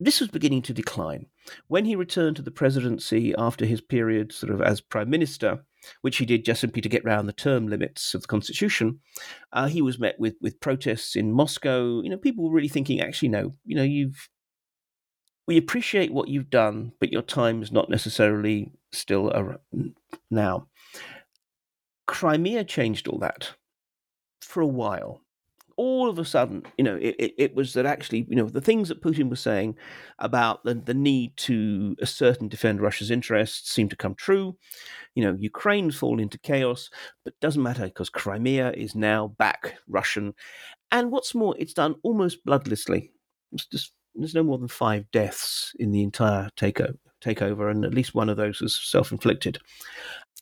this was beginning to decline. When he returned to the presidency after his period sort of as prime minister, which he did just simply to get round the term limits of the constitution, uh, he was met with, with protests in Moscow. You know, people were really thinking, actually, no, you know, you've we appreciate what you've done, but your time is not necessarily still around now. Crimea changed all that for a while all of a sudden, you know, it, it, it, was that actually, you know, the things that Putin was saying about the, the need to assert and defend Russia's interests seemed to come true. You know, Ukraine's fallen into chaos, but doesn't matter because Crimea is now back Russian. And what's more, it's done almost bloodlessly. It's just, there's no more than five deaths in the entire takeover, takeover and at least one of those was self inflicted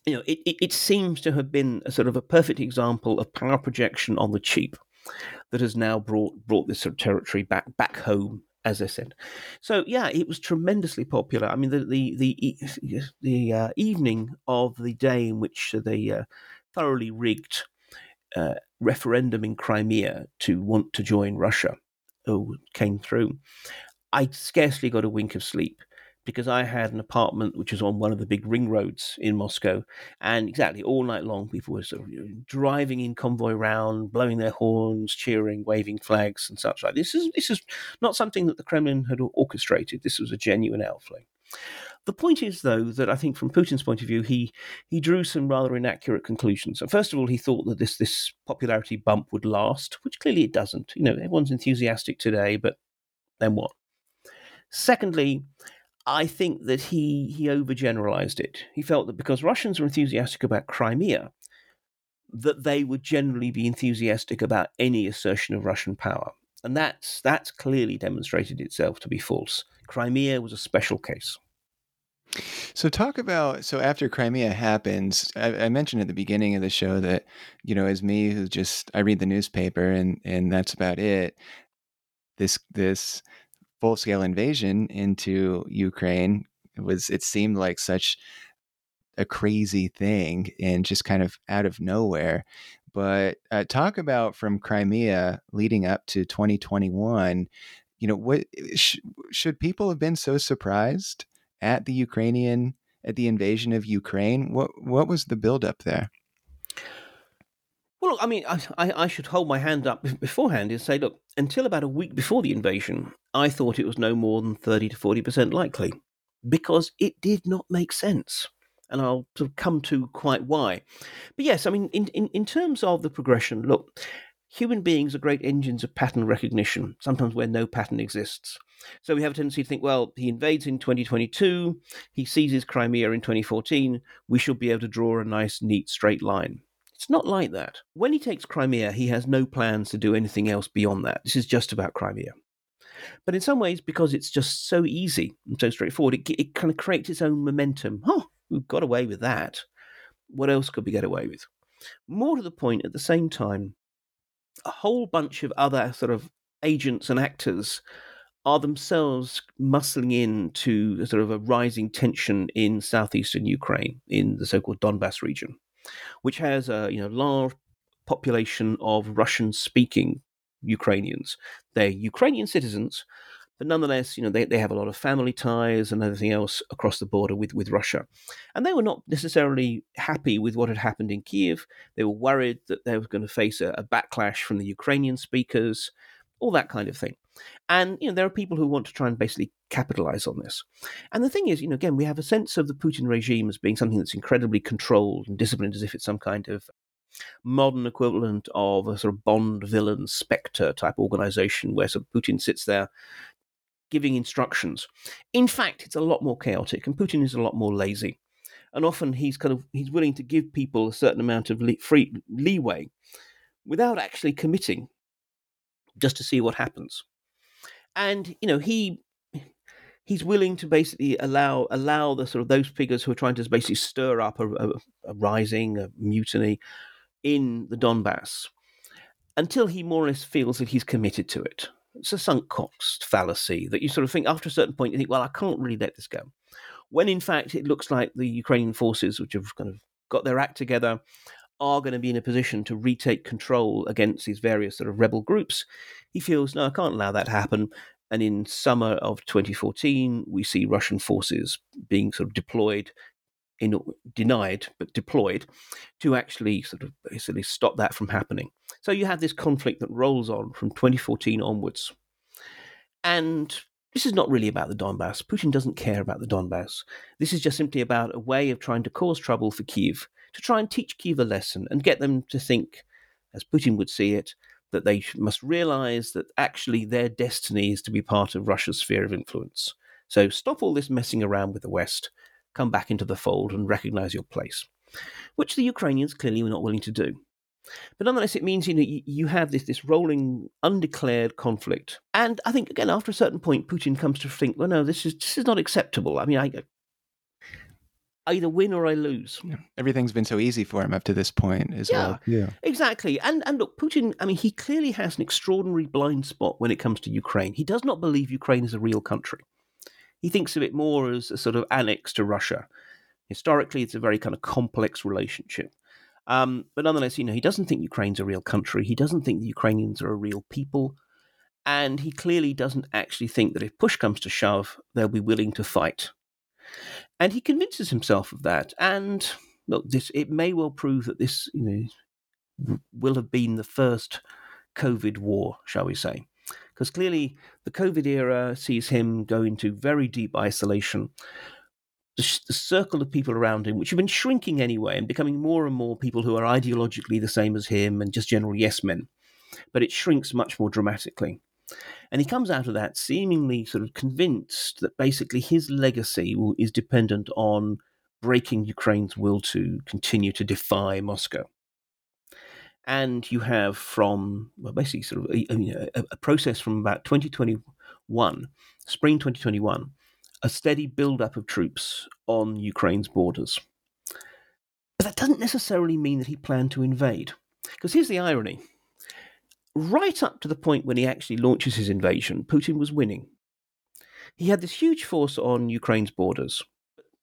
you know, it, it, it, seems to have been a sort of a perfect example of power projection on the cheap that has now brought brought this sort of territory back back home as I said. So yeah, it was tremendously popular. I mean, the the the, the uh, evening of the day in which the uh, thoroughly rigged uh, referendum in Crimea to want to join Russia oh, came through. I scarcely got a wink of sleep because I had an apartment which was on one of the big ring roads in Moscow, and exactly all night long people were sort of driving in convoy round, blowing their horns, cheering, waving flags, and such like. This is this is not something that the Kremlin had orchestrated. This was a genuine outflow. The point is, though, that I think from Putin's point of view, he he drew some rather inaccurate conclusions. First of all, he thought that this this popularity bump would last, which clearly it doesn't. You know, everyone's enthusiastic today, but then what? Secondly, I think that he he overgeneralized it. He felt that because Russians were enthusiastic about Crimea, that they would generally be enthusiastic about any assertion of Russian power. And that's that's clearly demonstrated itself to be false. Crimea was a special case. So talk about so after Crimea happens, I, I, mentioned at the beginning of the show that you know, as me who just I read the newspaper and and that's about it. This this full scale invasion into Ukraine was it seemed like such a crazy thing and just kind of out of nowhere. But uh, talk about from Crimea leading up to 2021. You know what sh- should people have been so surprised at the Ukrainian at the invasion of Ukraine? What what was the buildup there? Well, look, I mean, I, I, should hold my hand up beforehand and say, look, until about a week before the invasion, I thought it was no more than 30 to 40% likely because it did not make sense. And I'll sort of come to quite why. But yes, I mean, in, in, in terms of the progression, look, human beings are great engines of pattern recognition, sometimes where no pattern exists. So we have a tendency to think, well, he invades in 2022, he seizes Crimea in 2014, we should be able to draw a nice, neat, straight line. It's not like that. When he takes Crimea, he has no plans to do anything else beyond that. This is just about Crimea. But in some ways, because it's just so easy and so straightforward, it, it kind of creates its own momentum. Oh, we've got away with that. What else could we get away with? More to the point, at the same time, a whole bunch of other sort of agents and actors are themselves muscling in to sort of a rising tension in southeastern Ukraine, in the so-called Donbass region, which has a you know large population of Russian-speaking Ukrainians. They're Ukrainian citizens, but nonetheless, you know, they, they have a lot of family ties and everything else across the border with, with Russia. And they were not necessarily happy with what had happened in Kiev. They were worried that they were going to face a, a backlash from the Ukrainian speakers, all that kind of thing. And, you know, there are people who want to try and basically capitalize on this. And the thing is, you know, again, we have a sense of the Putin regime as being something that's incredibly controlled and disciplined as if it's some kind of modern equivalent of a sort of Bond villain Spectre type organization where sort of Putin sits there giving instructions. In fact, it's a lot more chaotic, and Putin is a lot more lazy. And often he's kind of he's willing to give people a certain amount of free leeway without actually committing, just to see what happens. And you know he he's willing to basically allow allow the sort of those figures who are trying to basically stir up a, a, a rising, a mutiny in the Donbass until he more or less feels that he's committed to it. It's a sunk cost fallacy that you sort of think after a certain point you think, well, I can't really let this go. When in fact it looks like the Ukrainian forces, which have kind of got their act together, are going to be in a position to retake control against these various sort of rebel groups, he feels, no, I can't allow that to happen. And in summer of 2014, we see Russian forces being sort of deployed, in, denied but deployed, to actually sort of basically stop that from happening. So you have this conflict that rolls on from 2014 onwards. And this is not really about the Donbass. Putin doesn't care about the Donbass. This is just simply about a way of trying to cause trouble for Kiev, to try and teach Kiev a lesson and get them to think, as Putin would see it, that they must realize that actually their destiny is to be part of Russia's sphere of influence. So stop all this messing around with the West, come back into the fold and recognize your place, which the Ukrainians clearly were not willing to do. But nonetheless, it means you know you, you have this this rolling, undeclared conflict, and I think again after a certain point, Putin comes to think, well, no, this is this is not acceptable. I mean, I, I either win or I lose. Yeah. Everything's been so easy for him up to this point as yeah, well. Yeah, exactly. And and look, Putin. I mean, he clearly has an extraordinary blind spot when it comes to Ukraine. He does not believe Ukraine is a real country. He thinks of it more as a sort of annex to Russia. Historically, it's a very kind of complex relationship. Um, but nonetheless, you know, he doesn't think Ukraine's a real country. He doesn't think the Ukrainians are a real people. And he clearly doesn't actually think that if push comes to shove, they'll be willing to fight. And he convinces himself of that. And look, this it may well prove that this, you know, will have been the first COVID war, shall we say. Because clearly the COVID era sees him go into very deep isolation the, the, circle of people around him, which have been shrinking anyway and becoming more and more people who are ideologically the same as him and just general yes men. But it shrinks much more dramatically. And he comes out of that seemingly sort of convinced that basically his legacy will, is dependent on breaking Ukraine's will to continue to defy Moscow. And you have from, well, basically sort of a, a, a process from about 2021, spring 2021, a steady build-up of troops on Ukraine's borders. But that doesn't necessarily mean that he planned to invade. Because here's the irony. Right up to the point when he actually launches his invasion, Putin was winning. He had this huge force on Ukraine's borders.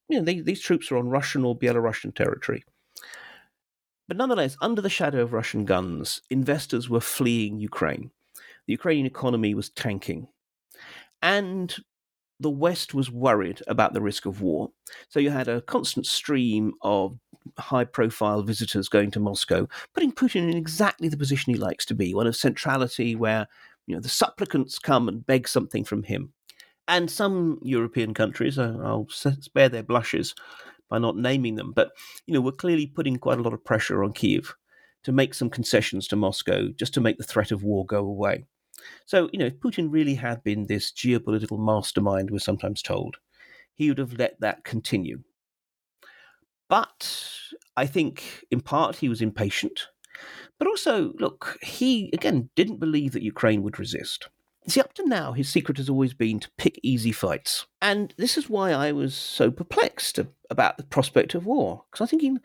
You know, they, these troops are on Russian or Belarusian territory. But nonetheless, under the shadow of Russian guns, investors were fleeing Ukraine. The Ukrainian economy was tanking. And the West was worried about the risk of war. So you had a constant stream of high profile visitors going to Moscow, putting Putin in exactly the position he likes to be one of centrality, where you know the supplicants come and beg something from him. And some European countries, uh, I'll spare their blushes by not naming them, but you know, we're clearly putting quite a lot of pressure on Kiev to make some concessions to Moscow just to make the threat of war go away. So, you know, if Putin really had been this geopolitical mastermind, we're sometimes told, he would have let that continue. But I think in part he was impatient. But also, look, he, again, didn't believe that Ukraine would resist. See, up to now, his secret has always been to pick easy fights. And this is why I was so perplexed about the prospect of war. Because I'm thinking,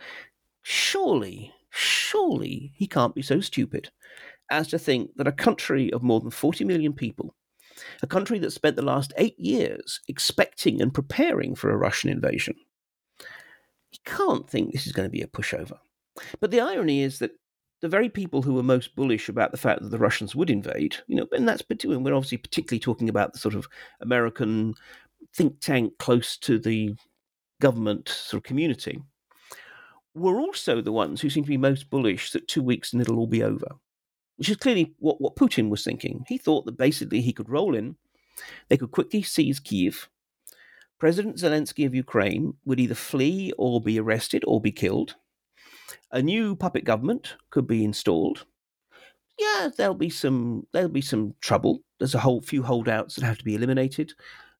surely, surely he can't be so stupid as to think that a country of more than 40 million people, a country that spent the last eight years expecting and preparing for a Russian invasion. He can't think this is going to be a pushover. But the irony is that the very people who were most bullish about the fact that the Russians would invade, you know, and that's particularly, we're obviously particularly talking about the sort of American think tank close to the government sort of community, were also the ones who seem to be most bullish that two weeks and it'll all be over, which is clearly what, what Putin was thinking. He thought that basically he could roll in, they could quickly seize Kiev. President Zelensky of Ukraine would either flee or be arrested or be killed a new puppet government could be installed. Yeah, there'll be some there'll be some trouble. There's a whole few holdouts that have to be eliminated.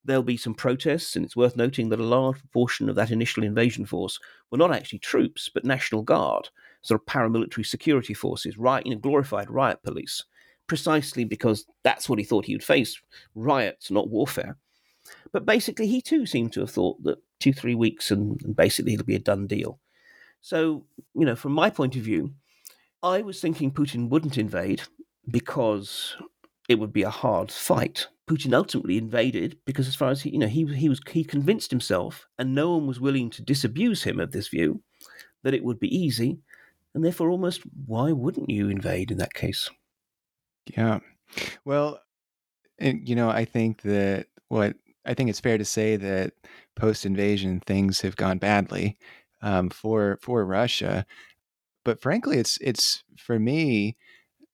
There'll be some protests, and it's worth noting that a large proportion of that initial invasion force were not actually troops, but National Guard, sort of paramilitary security forces, right, you know, glorified riot police, precisely because that's what he thought he would face riots, not warfare. But basically, he too seemed to have thought that two, three weeks and, and basically it'll be a done deal. So, you know, from my point of view, I was thinking Putin wouldn't invade because it would be a hard fight. Putin ultimately invaded because, as far as he, you know, he he was he convinced himself, and no one was willing to disabuse him of this view, that it would be easy, and therefore, almost why wouldn't you invade in that case? Yeah, well, and, you know, I think that what I think it's fair to say that post invasion things have gone badly um, for for Russia. But frankly, it's it's for me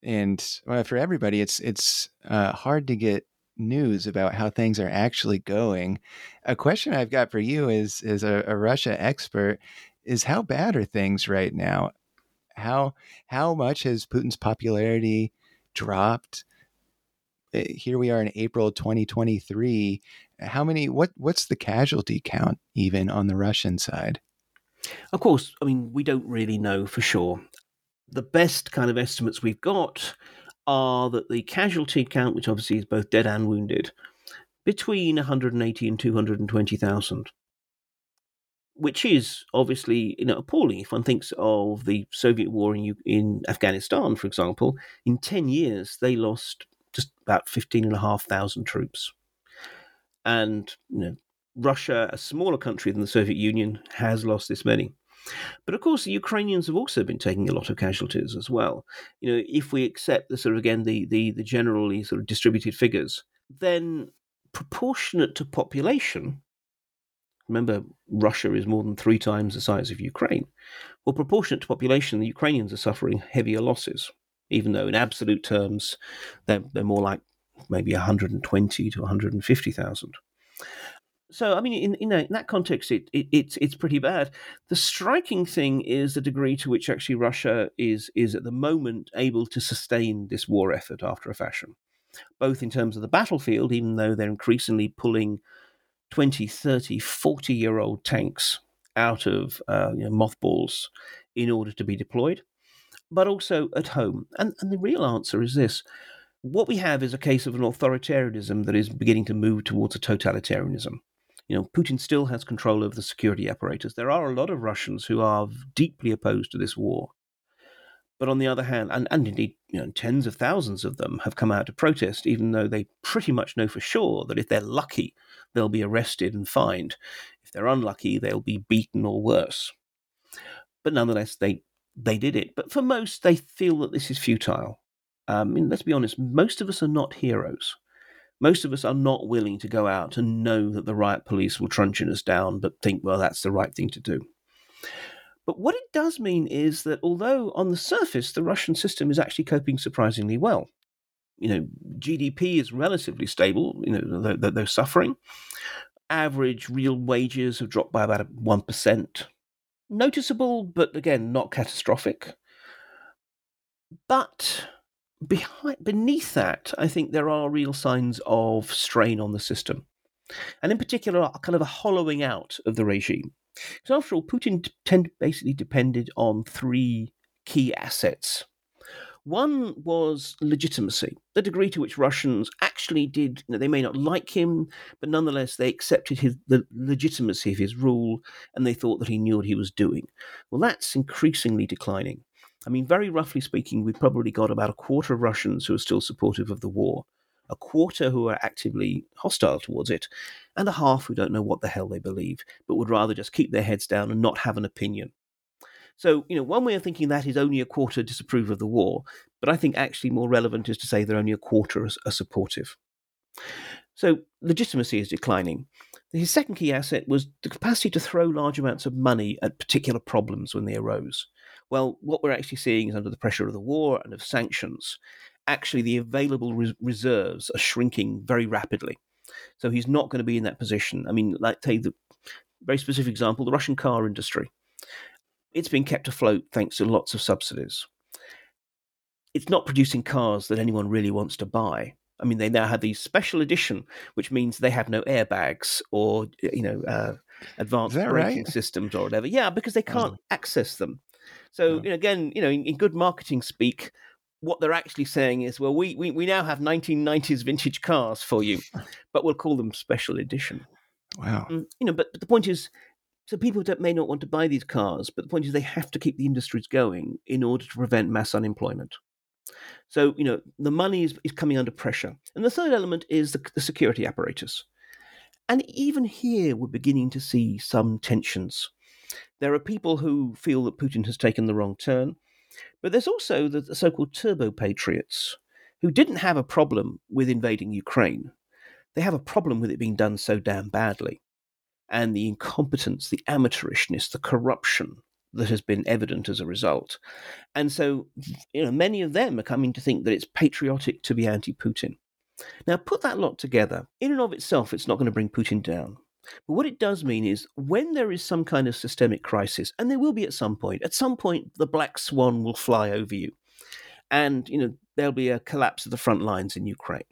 and well, for everybody, it's it's uh, hard to get news about how things are actually going. A question I've got for you is as a, a Russia expert is how bad are things right now? How how much has Putin's popularity dropped? Eh, here we are in April 2023. How many what what's the casualty count even on the Russian side? Of course, I mean, we don't really know for sure. The best kind of estimates we've got are that the casualty count, which obviously is both dead and wounded, between 180 and 220,000, which is obviously you know appalling if one thinks of the Soviet war in in Afghanistan, for example. In 10 years, they lost just about 15,500 troops. And you know, Russia, a smaller country than the Soviet Union, has lost this many. But of course, the Ukrainians have also been taking a lot of casualties as well. You know, if we accept the sort of again the the, the generally sort of distributed figures, then proportionate to population. Remember, Russia is more than three times the size of Ukraine. Well, proportionate to population, the Ukrainians are suffering heavier losses, even though in absolute terms they're, they're more like maybe 120 to 150,000 so I mean, in, in, in that context, it, it, it's it's pretty bad. The striking thing is the degree to which actually Russia is is at the moment able to sustain this war effort after a fashion, both in terms of the battlefield, even though they're increasingly pulling 20, 30, 40 year old tanks out of uh, you know, mothballs in order to be deployed, but also at home. And, and the real answer is this. What we have is a case of an authoritarianism that is beginning to move towards a totalitarianism you know, Putin still has control over the security apparatus. There are a lot of Russians who are deeply opposed to this war. But on the other hand, and, and indeed, you know, tens of thousands of them have come out to protest, even though they pretty much know for sure that if they're lucky, they'll be arrested and fined. If they're unlucky, they'll be beaten or worse. But nonetheless, they they did it. But for most, they feel that this is futile. Um, I mean, let's be honest, most of us are not heroes most of us are not willing to go out and know that the riot police will truncheon us down, but think, well, that's the right thing to do. But what it does mean is that although on the surface the Russian system is actually coping surprisingly well, you know, GDP is relatively stable, you know, they're, they're suffering. Average real wages have dropped by about 1%. Noticeable, but again, not catastrophic. But behind, beneath that, I think there are real signs of strain on the system. And in particular, a kind of a hollowing out of the regime. Because after all, Putin tend, basically depended on three key assets. One was legitimacy, the degree to which Russians actually did, you know, they may not like him, but nonetheless they accepted his, the legitimacy of his rule and they thought that he knew what he was doing. Well, that's increasingly declining. I mean, very roughly speaking, we've probably got about a quarter of Russians who are still supportive of the war, a quarter who are actively hostile towards it, and a half who don't know what the hell they believe, but would rather just keep their heads down and not have an opinion. So, you know, one way of thinking that is only a quarter disapprove of the war, but I think actually more relevant is to say that only a quarter are supportive. So, legitimacy is declining. His second key asset was the capacity to throw large amounts of money at particular problems when they arose. Well, what we're actually seeing is under the pressure of the war and of sanctions, actually the available res- reserves are shrinking very rapidly. So he's not going to be in that position. I mean, like take the very specific example, the Russian car industry. It's been kept afloat thanks to lots of subsidies. It's not producing cars that anyone really wants to buy. I mean, they now have these special edition, which means they have no airbags or you know uh, advanced braking right? systems or whatever. Yeah, because they can't oh. access them. So oh. you know, again, you know, in, in, good marketing speak, what they're actually saying is, well, we, we we now have 1990s vintage cars for you, but we'll call them special edition. Wow. Um, you know, but, but the point is, so people may not want to buy these cars, but the point is they have to keep the industries going in order to prevent mass unemployment. So, you know, the money is, is coming under pressure. And the third element is the, the security apparatus. And even here, we're beginning to see some tensions. There are people who feel that Putin has taken the wrong turn, but there's also the, the so called turbo patriots who didn't have a problem with invading Ukraine. They have a problem with it being done so damn badly. And the incompetence, the amateurishness, the corruption, that has been evident as a result. And so, you know, many of them are coming to think that it's patriotic to be anti Putin. Now, put that lot together. In and of itself, it's not going to bring Putin down. But what it does mean is when there is some kind of systemic crisis, and there will be at some point, at some point, the black swan will fly over you. And, you know, there'll be a collapse of the front lines in Ukraine,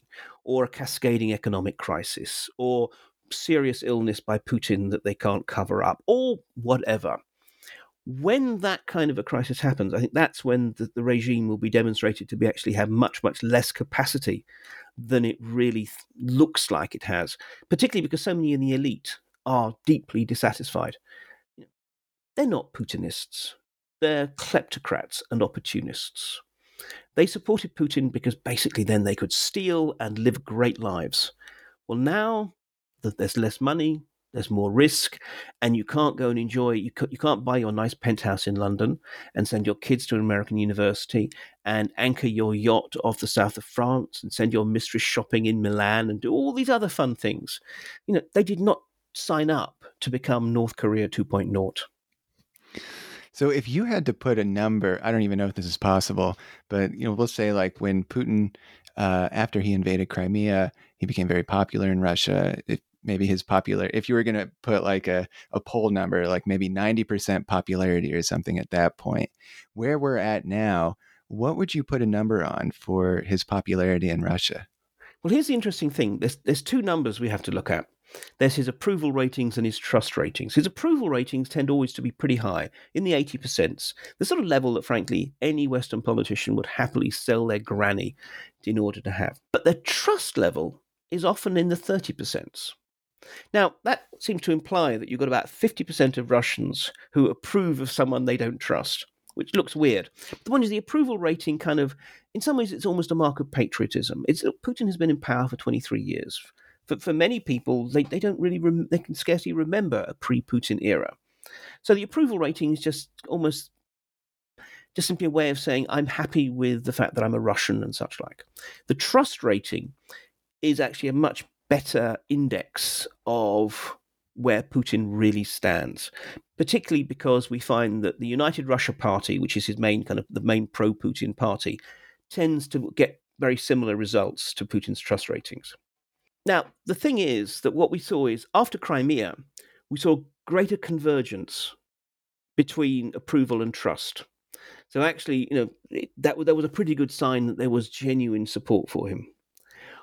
or a cascading economic crisis, or serious illness by Putin that they can't cover up, or whatever when that kind of a crisis happens, I think that's when the, the, regime will be demonstrated to be actually have much, much less capacity than it really th- looks like it has, particularly because so many in the elite are deeply dissatisfied. They're not Putinists, they're kleptocrats and opportunists. They supported Putin because basically then they could steal and live great lives. Well, now that there's less money, there's more risk, and you can't go and enjoy. You, you can't buy your nice penthouse in London and send your kids to an American university and anchor your yacht off the south of France and send your mistress shopping in Milan and do all these other fun things. You know, they did not sign up to become North Korea 2.0. So if you had to put a number, I don't even know if this is possible, but you know, we'll say like when Putin, uh, after he invaded Crimea, he became very popular in Russia. It, maybe his popular if you were going to put like a, a poll number like maybe 90% popularity or something at that point where we're at now what would you put a number on for his popularity in russia well here's the interesting thing there's, there's two numbers we have to look at there's his approval ratings and his trust ratings. His approval ratings tend always to be pretty high, in the 80%, the sort of level that, frankly, any Western politician would happily sell their granny in order to have. But their trust level is often in the 30%. Now, that seems to imply that you've got about 50% of Russians who approve of someone they don't trust, which looks weird. The one is the approval rating kind of, in some ways, it's almost a mark of patriotism. It's Putin has been in power for 23 years. For, for many people, they, they don't really, rem- they can scarcely remember a pre Putin era. So the approval rating is just almost just simply a way of saying, I'm happy with the fact that I'm a Russian and such like. The trust rating is actually a much better index of where Putin really stands, particularly because we find that the United Russia Party, which is his main kind of the main pro Putin party, tends to get very similar results to Putin's trust ratings. Now, the thing is that what we saw is after Crimea, we saw greater convergence between approval and trust. So actually, you know, that that was a pretty good sign that there was genuine support for him.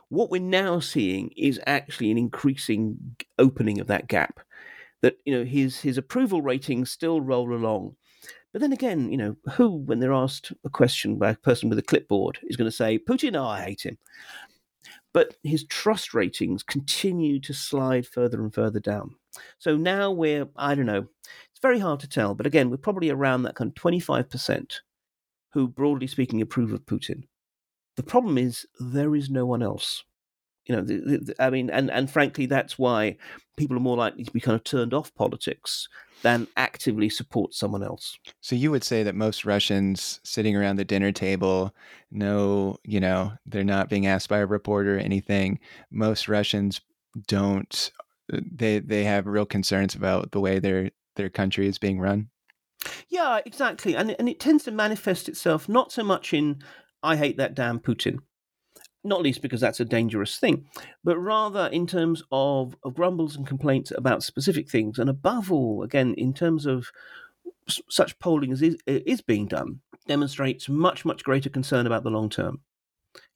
What we're now seeing is actually an increasing opening of that gap. That you know his his approval ratings still roll along, but then again, you know, who, when they're asked a question by a person with a clipboard, is going to say, Putin, oh, I hate him. But his trust ratings continue to slide further and further down. So now we're, I don't know, it's very hard to tell, but again, we're probably around that kind of 25% who, broadly speaking, approve of Putin. The problem is there is no one else. You know, the, the, I mean, and and frankly, that's why people are more likely to be kind of turned off politics than actively support someone else. So you would say that most Russians sitting around the dinner table know, you know, they're not being asked by a reporter or anything. Most Russians don't they they have real concerns about the way their their country is being run. Yeah, exactly. And and it tends to manifest itself not so much in I hate that damn Putin not least because that's a dangerous thing, but rather in terms of, of grumbles and complaints about specific things. And above all, again, in terms of s- such polling as is, is being done, demonstrates much, much greater concern about the long term.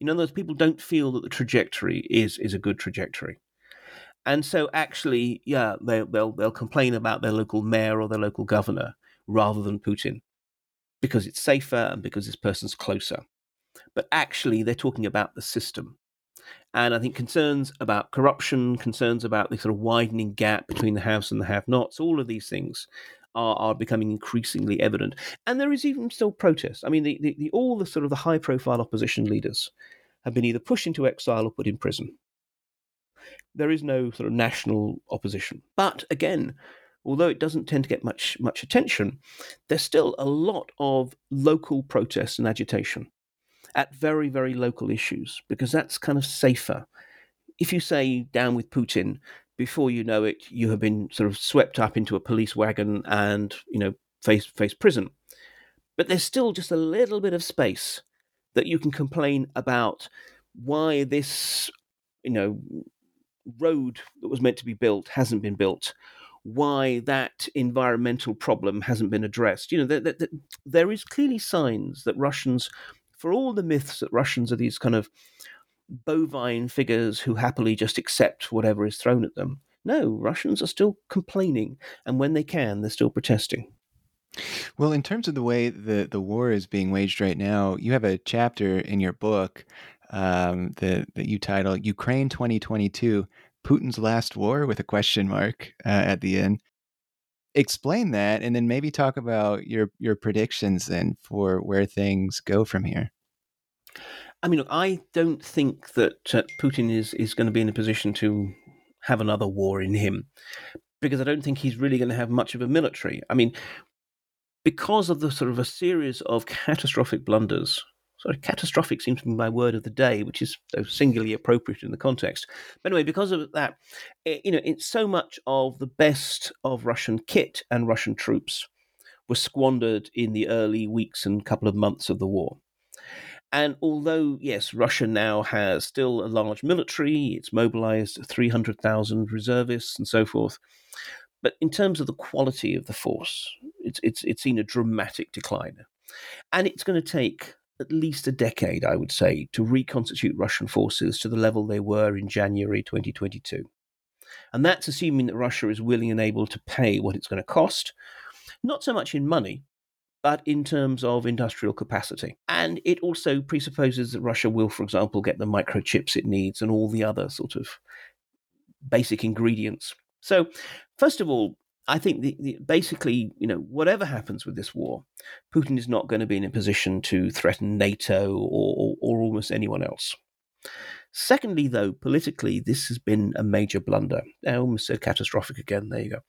In other words, people don't feel that the trajectory is, is a good trajectory. And so, actually, yeah, they, they'll, they'll complain about their local mayor or their local governor rather than Putin because it's safer and because this person's closer but actually they're talking about the system. And I think concerns about corruption, concerns about the sort of widening gap between the haves and the have nots, all of these things are, are becoming increasingly evident. And there is even still protest. I mean, the, the, the, all the sort of the high profile opposition leaders have been either pushed into exile or put in prison. There is no sort of national opposition. But again, although it doesn't tend to get much much attention, there's still a lot of local protest and agitation at very, very local issues because that's kind of safer. If you say down with Putin, before you know it, you have been sort of swept up into a police wagon and, you know, face face prison. But there's still just a little bit of space that you can complain about why this, you know, road that was meant to be built hasn't been built, why that environmental problem hasn't been addressed. You know, there, there, there is clearly signs that Russians for all the myths that Russians are these kind of bovine figures who happily just accept whatever is thrown at them. No, Russians are still complaining, and when they can, they're still protesting. Well, in terms of the way the, the war is being waged right now, you have a chapter in your book um, that, that you title Ukraine 2022 Putin's Last War with a question mark uh, at the end explain that and then maybe talk about your your predictions then for where things go from here. I mean look i don't think that uh, putin is is going to be in a position to have another war in him because i don't think he's really going to have much of a military. I mean because of the sort of a series of catastrophic blunders Sorry, catastrophic seems to be my word of the day, which is so singularly appropriate in the context. But anyway, because of that, it, eh, you know, it's so much of the best of Russian kit and Russian troops was squandered in the early weeks and couple of months of the war. And although, yes, Russia now has still a large military, it's mobilized 300,000 reservists and so forth. But in terms of the quality of the force, it's, it's, it's seen a dramatic decline. And it's going to take at least a decade, I would say, to reconstitute Russian forces to the level they were in January 2022. And that's assuming that Russia is willing and able to pay what it's going to cost, not so much in money, but in terms of industrial capacity. And it also presupposes that Russia will, for example, get the microchips it needs and all the other sort of basic ingredients. So, first of all, I think the, the, basically, you know, whatever happens with this war, Putin is not going to be in a position to threaten NATO or, or, or almost anyone else. Secondly, though, politically, this has been a major blunder. Almost said catastrophic again. There you go.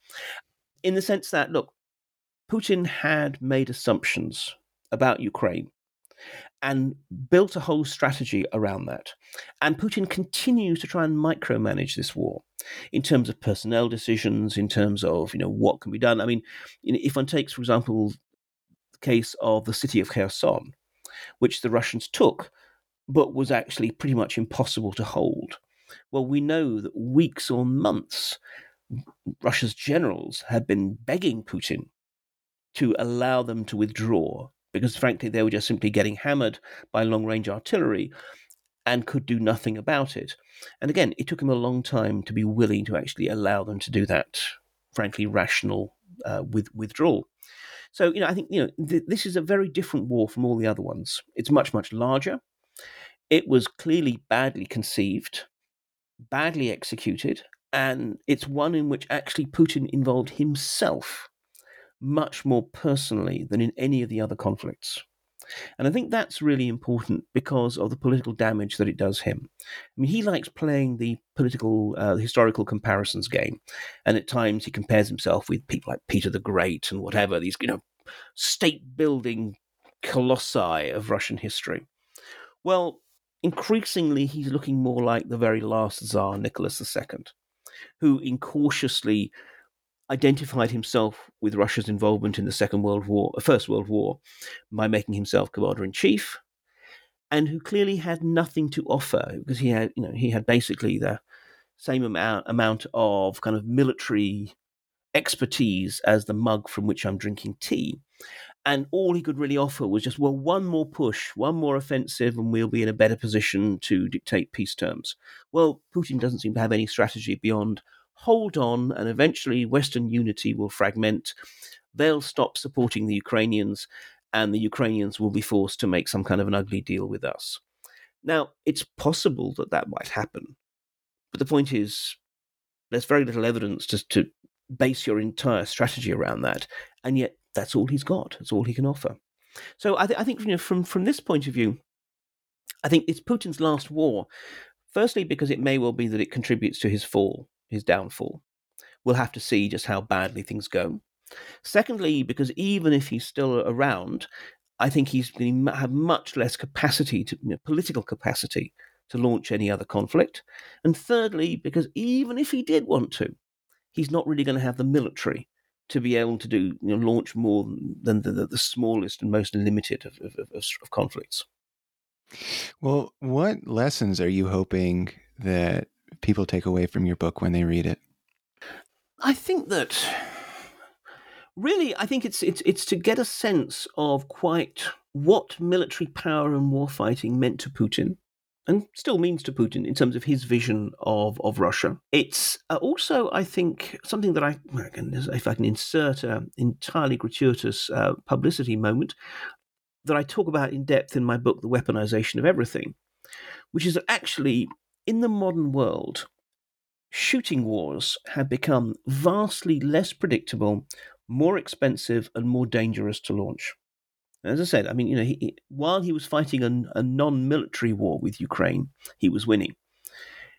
In the sense that, look, Putin had made assumptions about Ukraine and built a whole strategy around that. And Putin continues to try and micromanage this war in terms of personnel decisions, in terms of you know what can be done. I mean, if one takes, for example, the case of the city of Kherson, which the Russians took, but was actually pretty much impossible to hold. Well, we know that weeks or months, Russia's generals had been begging Putin to allow them to withdraw because frankly they were just simply getting hammered by long range artillery and could do nothing about it. And again, it took him a long time to be willing to actually allow them to do that, frankly, rational uh, with withdrawal. So, you know, I think, you know, th- this is a very different war from all the other ones. It's much, much larger. It was clearly badly conceived, badly executed, and it's one in which actually Putin involved himself much more personally than in any of the other conflicts. And I think that's really important because of the political damage that it does him. I mean, he likes playing the political, uh, historical comparisons game. And at times he compares himself with people like Peter the Great and whatever, these, you know, state building colossi of Russian history. Well, increasingly he's looking more like the very last Tsar, Nicholas II, who incautiously identified himself with Russia's involvement in the Second World War, uh, First World War, by making himself commander in chief, and who clearly had nothing to offer because he had, you know, he had basically the same amount amount of kind of military expertise as the mug from which I'm drinking tea. And all he could really offer was just, well, one more push, one more offensive, and we'll be in a better position to dictate peace terms. Well, Putin doesn't seem to have any strategy beyond hold on, and eventually Western unity will fragment. They'll stop supporting the Ukrainians, and the Ukrainians will be forced to make some kind of an ugly deal with us. Now, it's possible that that might happen, but the point is, there's very little evidence to, to base your entire strategy around that, and yet that's all he's got. That's all he can offer. So I, th- I think you know, from from this point of view, I think it's Putin's last war. Firstly, because it may well be that it contributes to his fall his downfall. We'll have to see just how badly things go. Secondly, because even if he's still around, I think he's going to have much less capacity, to, you know, political capacity, to launch any other conflict. And thirdly, because even if he did want to, he's not really going to have the military to be able to do you know, launch more than the, the, the smallest and most limited of, of, of, of conflicts. Well, what lessons are you hoping that people take away from your book when they read it? I think that really, I think it's it's it's to get a sense of quite what military power and warfighting meant to Putin, and still means to Putin in terms of his vision of of Russia. It's uh, also, I think, something that I, if I can insert an entirely gratuitous uh, publicity moment, that I talk about in depth in my book, The Weaponization of Everything, which is that actually in the modern world, shooting wars have become vastly less predictable, more expensive, and more dangerous to launch. As I said, I mean, you know, he, while he was fighting a, a non-military war with Ukraine, he was winning.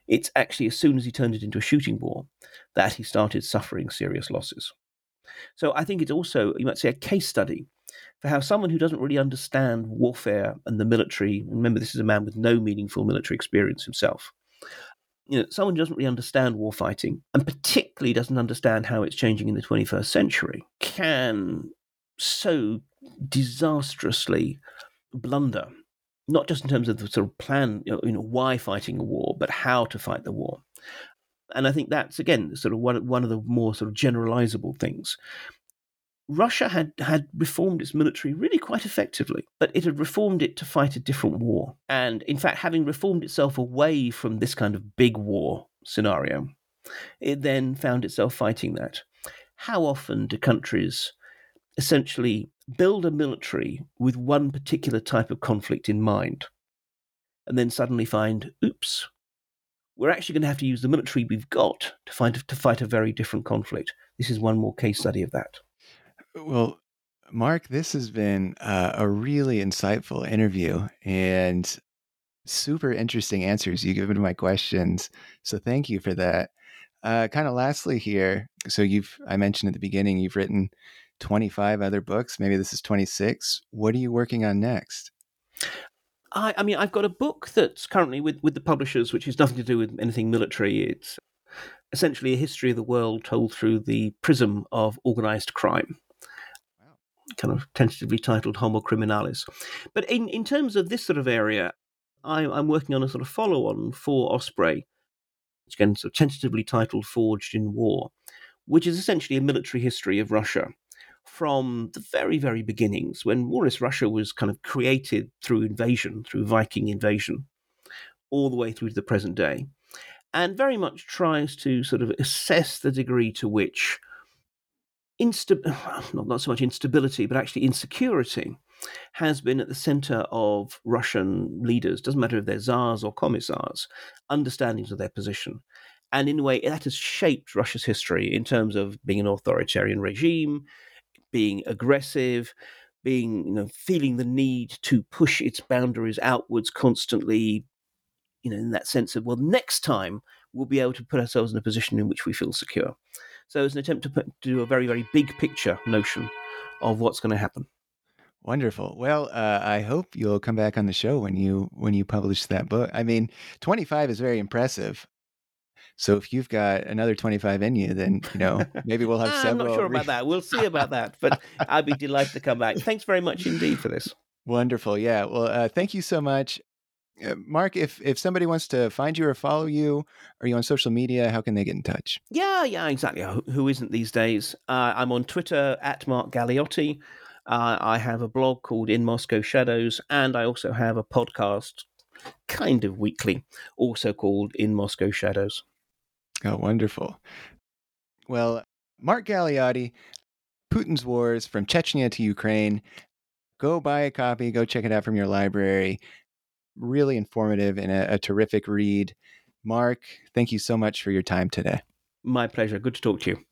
It's actually as soon as he turned it into a shooting war that he started suffering serious losses. So I think it's also, you might say, a case study for how someone who doesn't really understand warfare and the military, remember this is a man with no meaningful military experience himself, you know, someone who doesn't really understand warfighting and particularly doesn't understand how it's changing in the 21st century can so disastrously blunder, not just in terms of the sort of plan, you know, you know why fighting a war, but how to fight the war. And I think that's again sort of one one of the more sort of generalizable things. Russia had, had reformed its military really quite effectively, but it had reformed it to fight a different war. And in fact, having reformed itself away from this kind of big war scenario, it then found itself fighting that. How often do countries essentially build a military with one particular type of conflict in mind and then suddenly find, oops, we're actually going to have to use the military we've got to, find, to fight a very different conflict. This is one more case study of that. Well, Mark, this has been uh, a really insightful interview and super interesting answers you've given to my questions. So thank you for that. Uh, kind of lastly here, so you've I mentioned at the beginning you've written 25 other books. Maybe this is 26. What are you working on next? I, I mean, I've got a book that's currently with, with the publishers, which has nothing to do with anything military. It's essentially a history of the world told through the prism of organized crime kind of tentatively titled Homo Criminalis. But in, in terms of this sort of area, I, I'm working on a sort of follow on for Osprey, which again sort of tentatively titled Forged in War, which is essentially a military history of Russia from the very, very beginnings when more or Russia was kind of created through invasion, through Viking invasion, all the way through to the present day, and very much tries to sort of assess the degree to which insta- not, not so much instability, but actually insecurity has been at the center of Russian leaders, doesn't matter if they're czars or commissars, understandings of their position. And in a way, that has shaped Russia's history in terms of being an authoritarian regime, being aggressive, being, you know, feeling the need to push its boundaries outwards constantly, you know, in that sense of, well, next time we'll be able to put ourselves in a position in which we feel secure. So it's an attempt to, put, to do a very, very big picture notion of what's going to happen. Wonderful. Well, uh, I hope you'll come back on the show when you when you publish that book. I mean, 25 is very impressive. So if you've got another 25 in you, then you know maybe we'll have several. I'm not sure about that. We'll see about that. But I'd be delighted to come back. Thanks very much indeed for this. Wonderful. Yeah. Well, uh, thank you so much. Uh, Mark, if if somebody wants to find you or follow you, are you on social media? How can they get in touch? Yeah, yeah, exactly. Who, who isn't these days? Uh, I'm on Twitter at Mark Galeotti. Uh, I have a blog called In Moscow Shadows, and I also have a podcast, kind of weekly, also called In Moscow Shadows. Oh, wonderful. Well, Mark Galeotti, Putin's Wars from Chechnya to Ukraine. Go buy a copy, go check it out from your library. Really informative and a, a terrific read. Mark, thank you so much for your time today. My pleasure. Good to talk to you.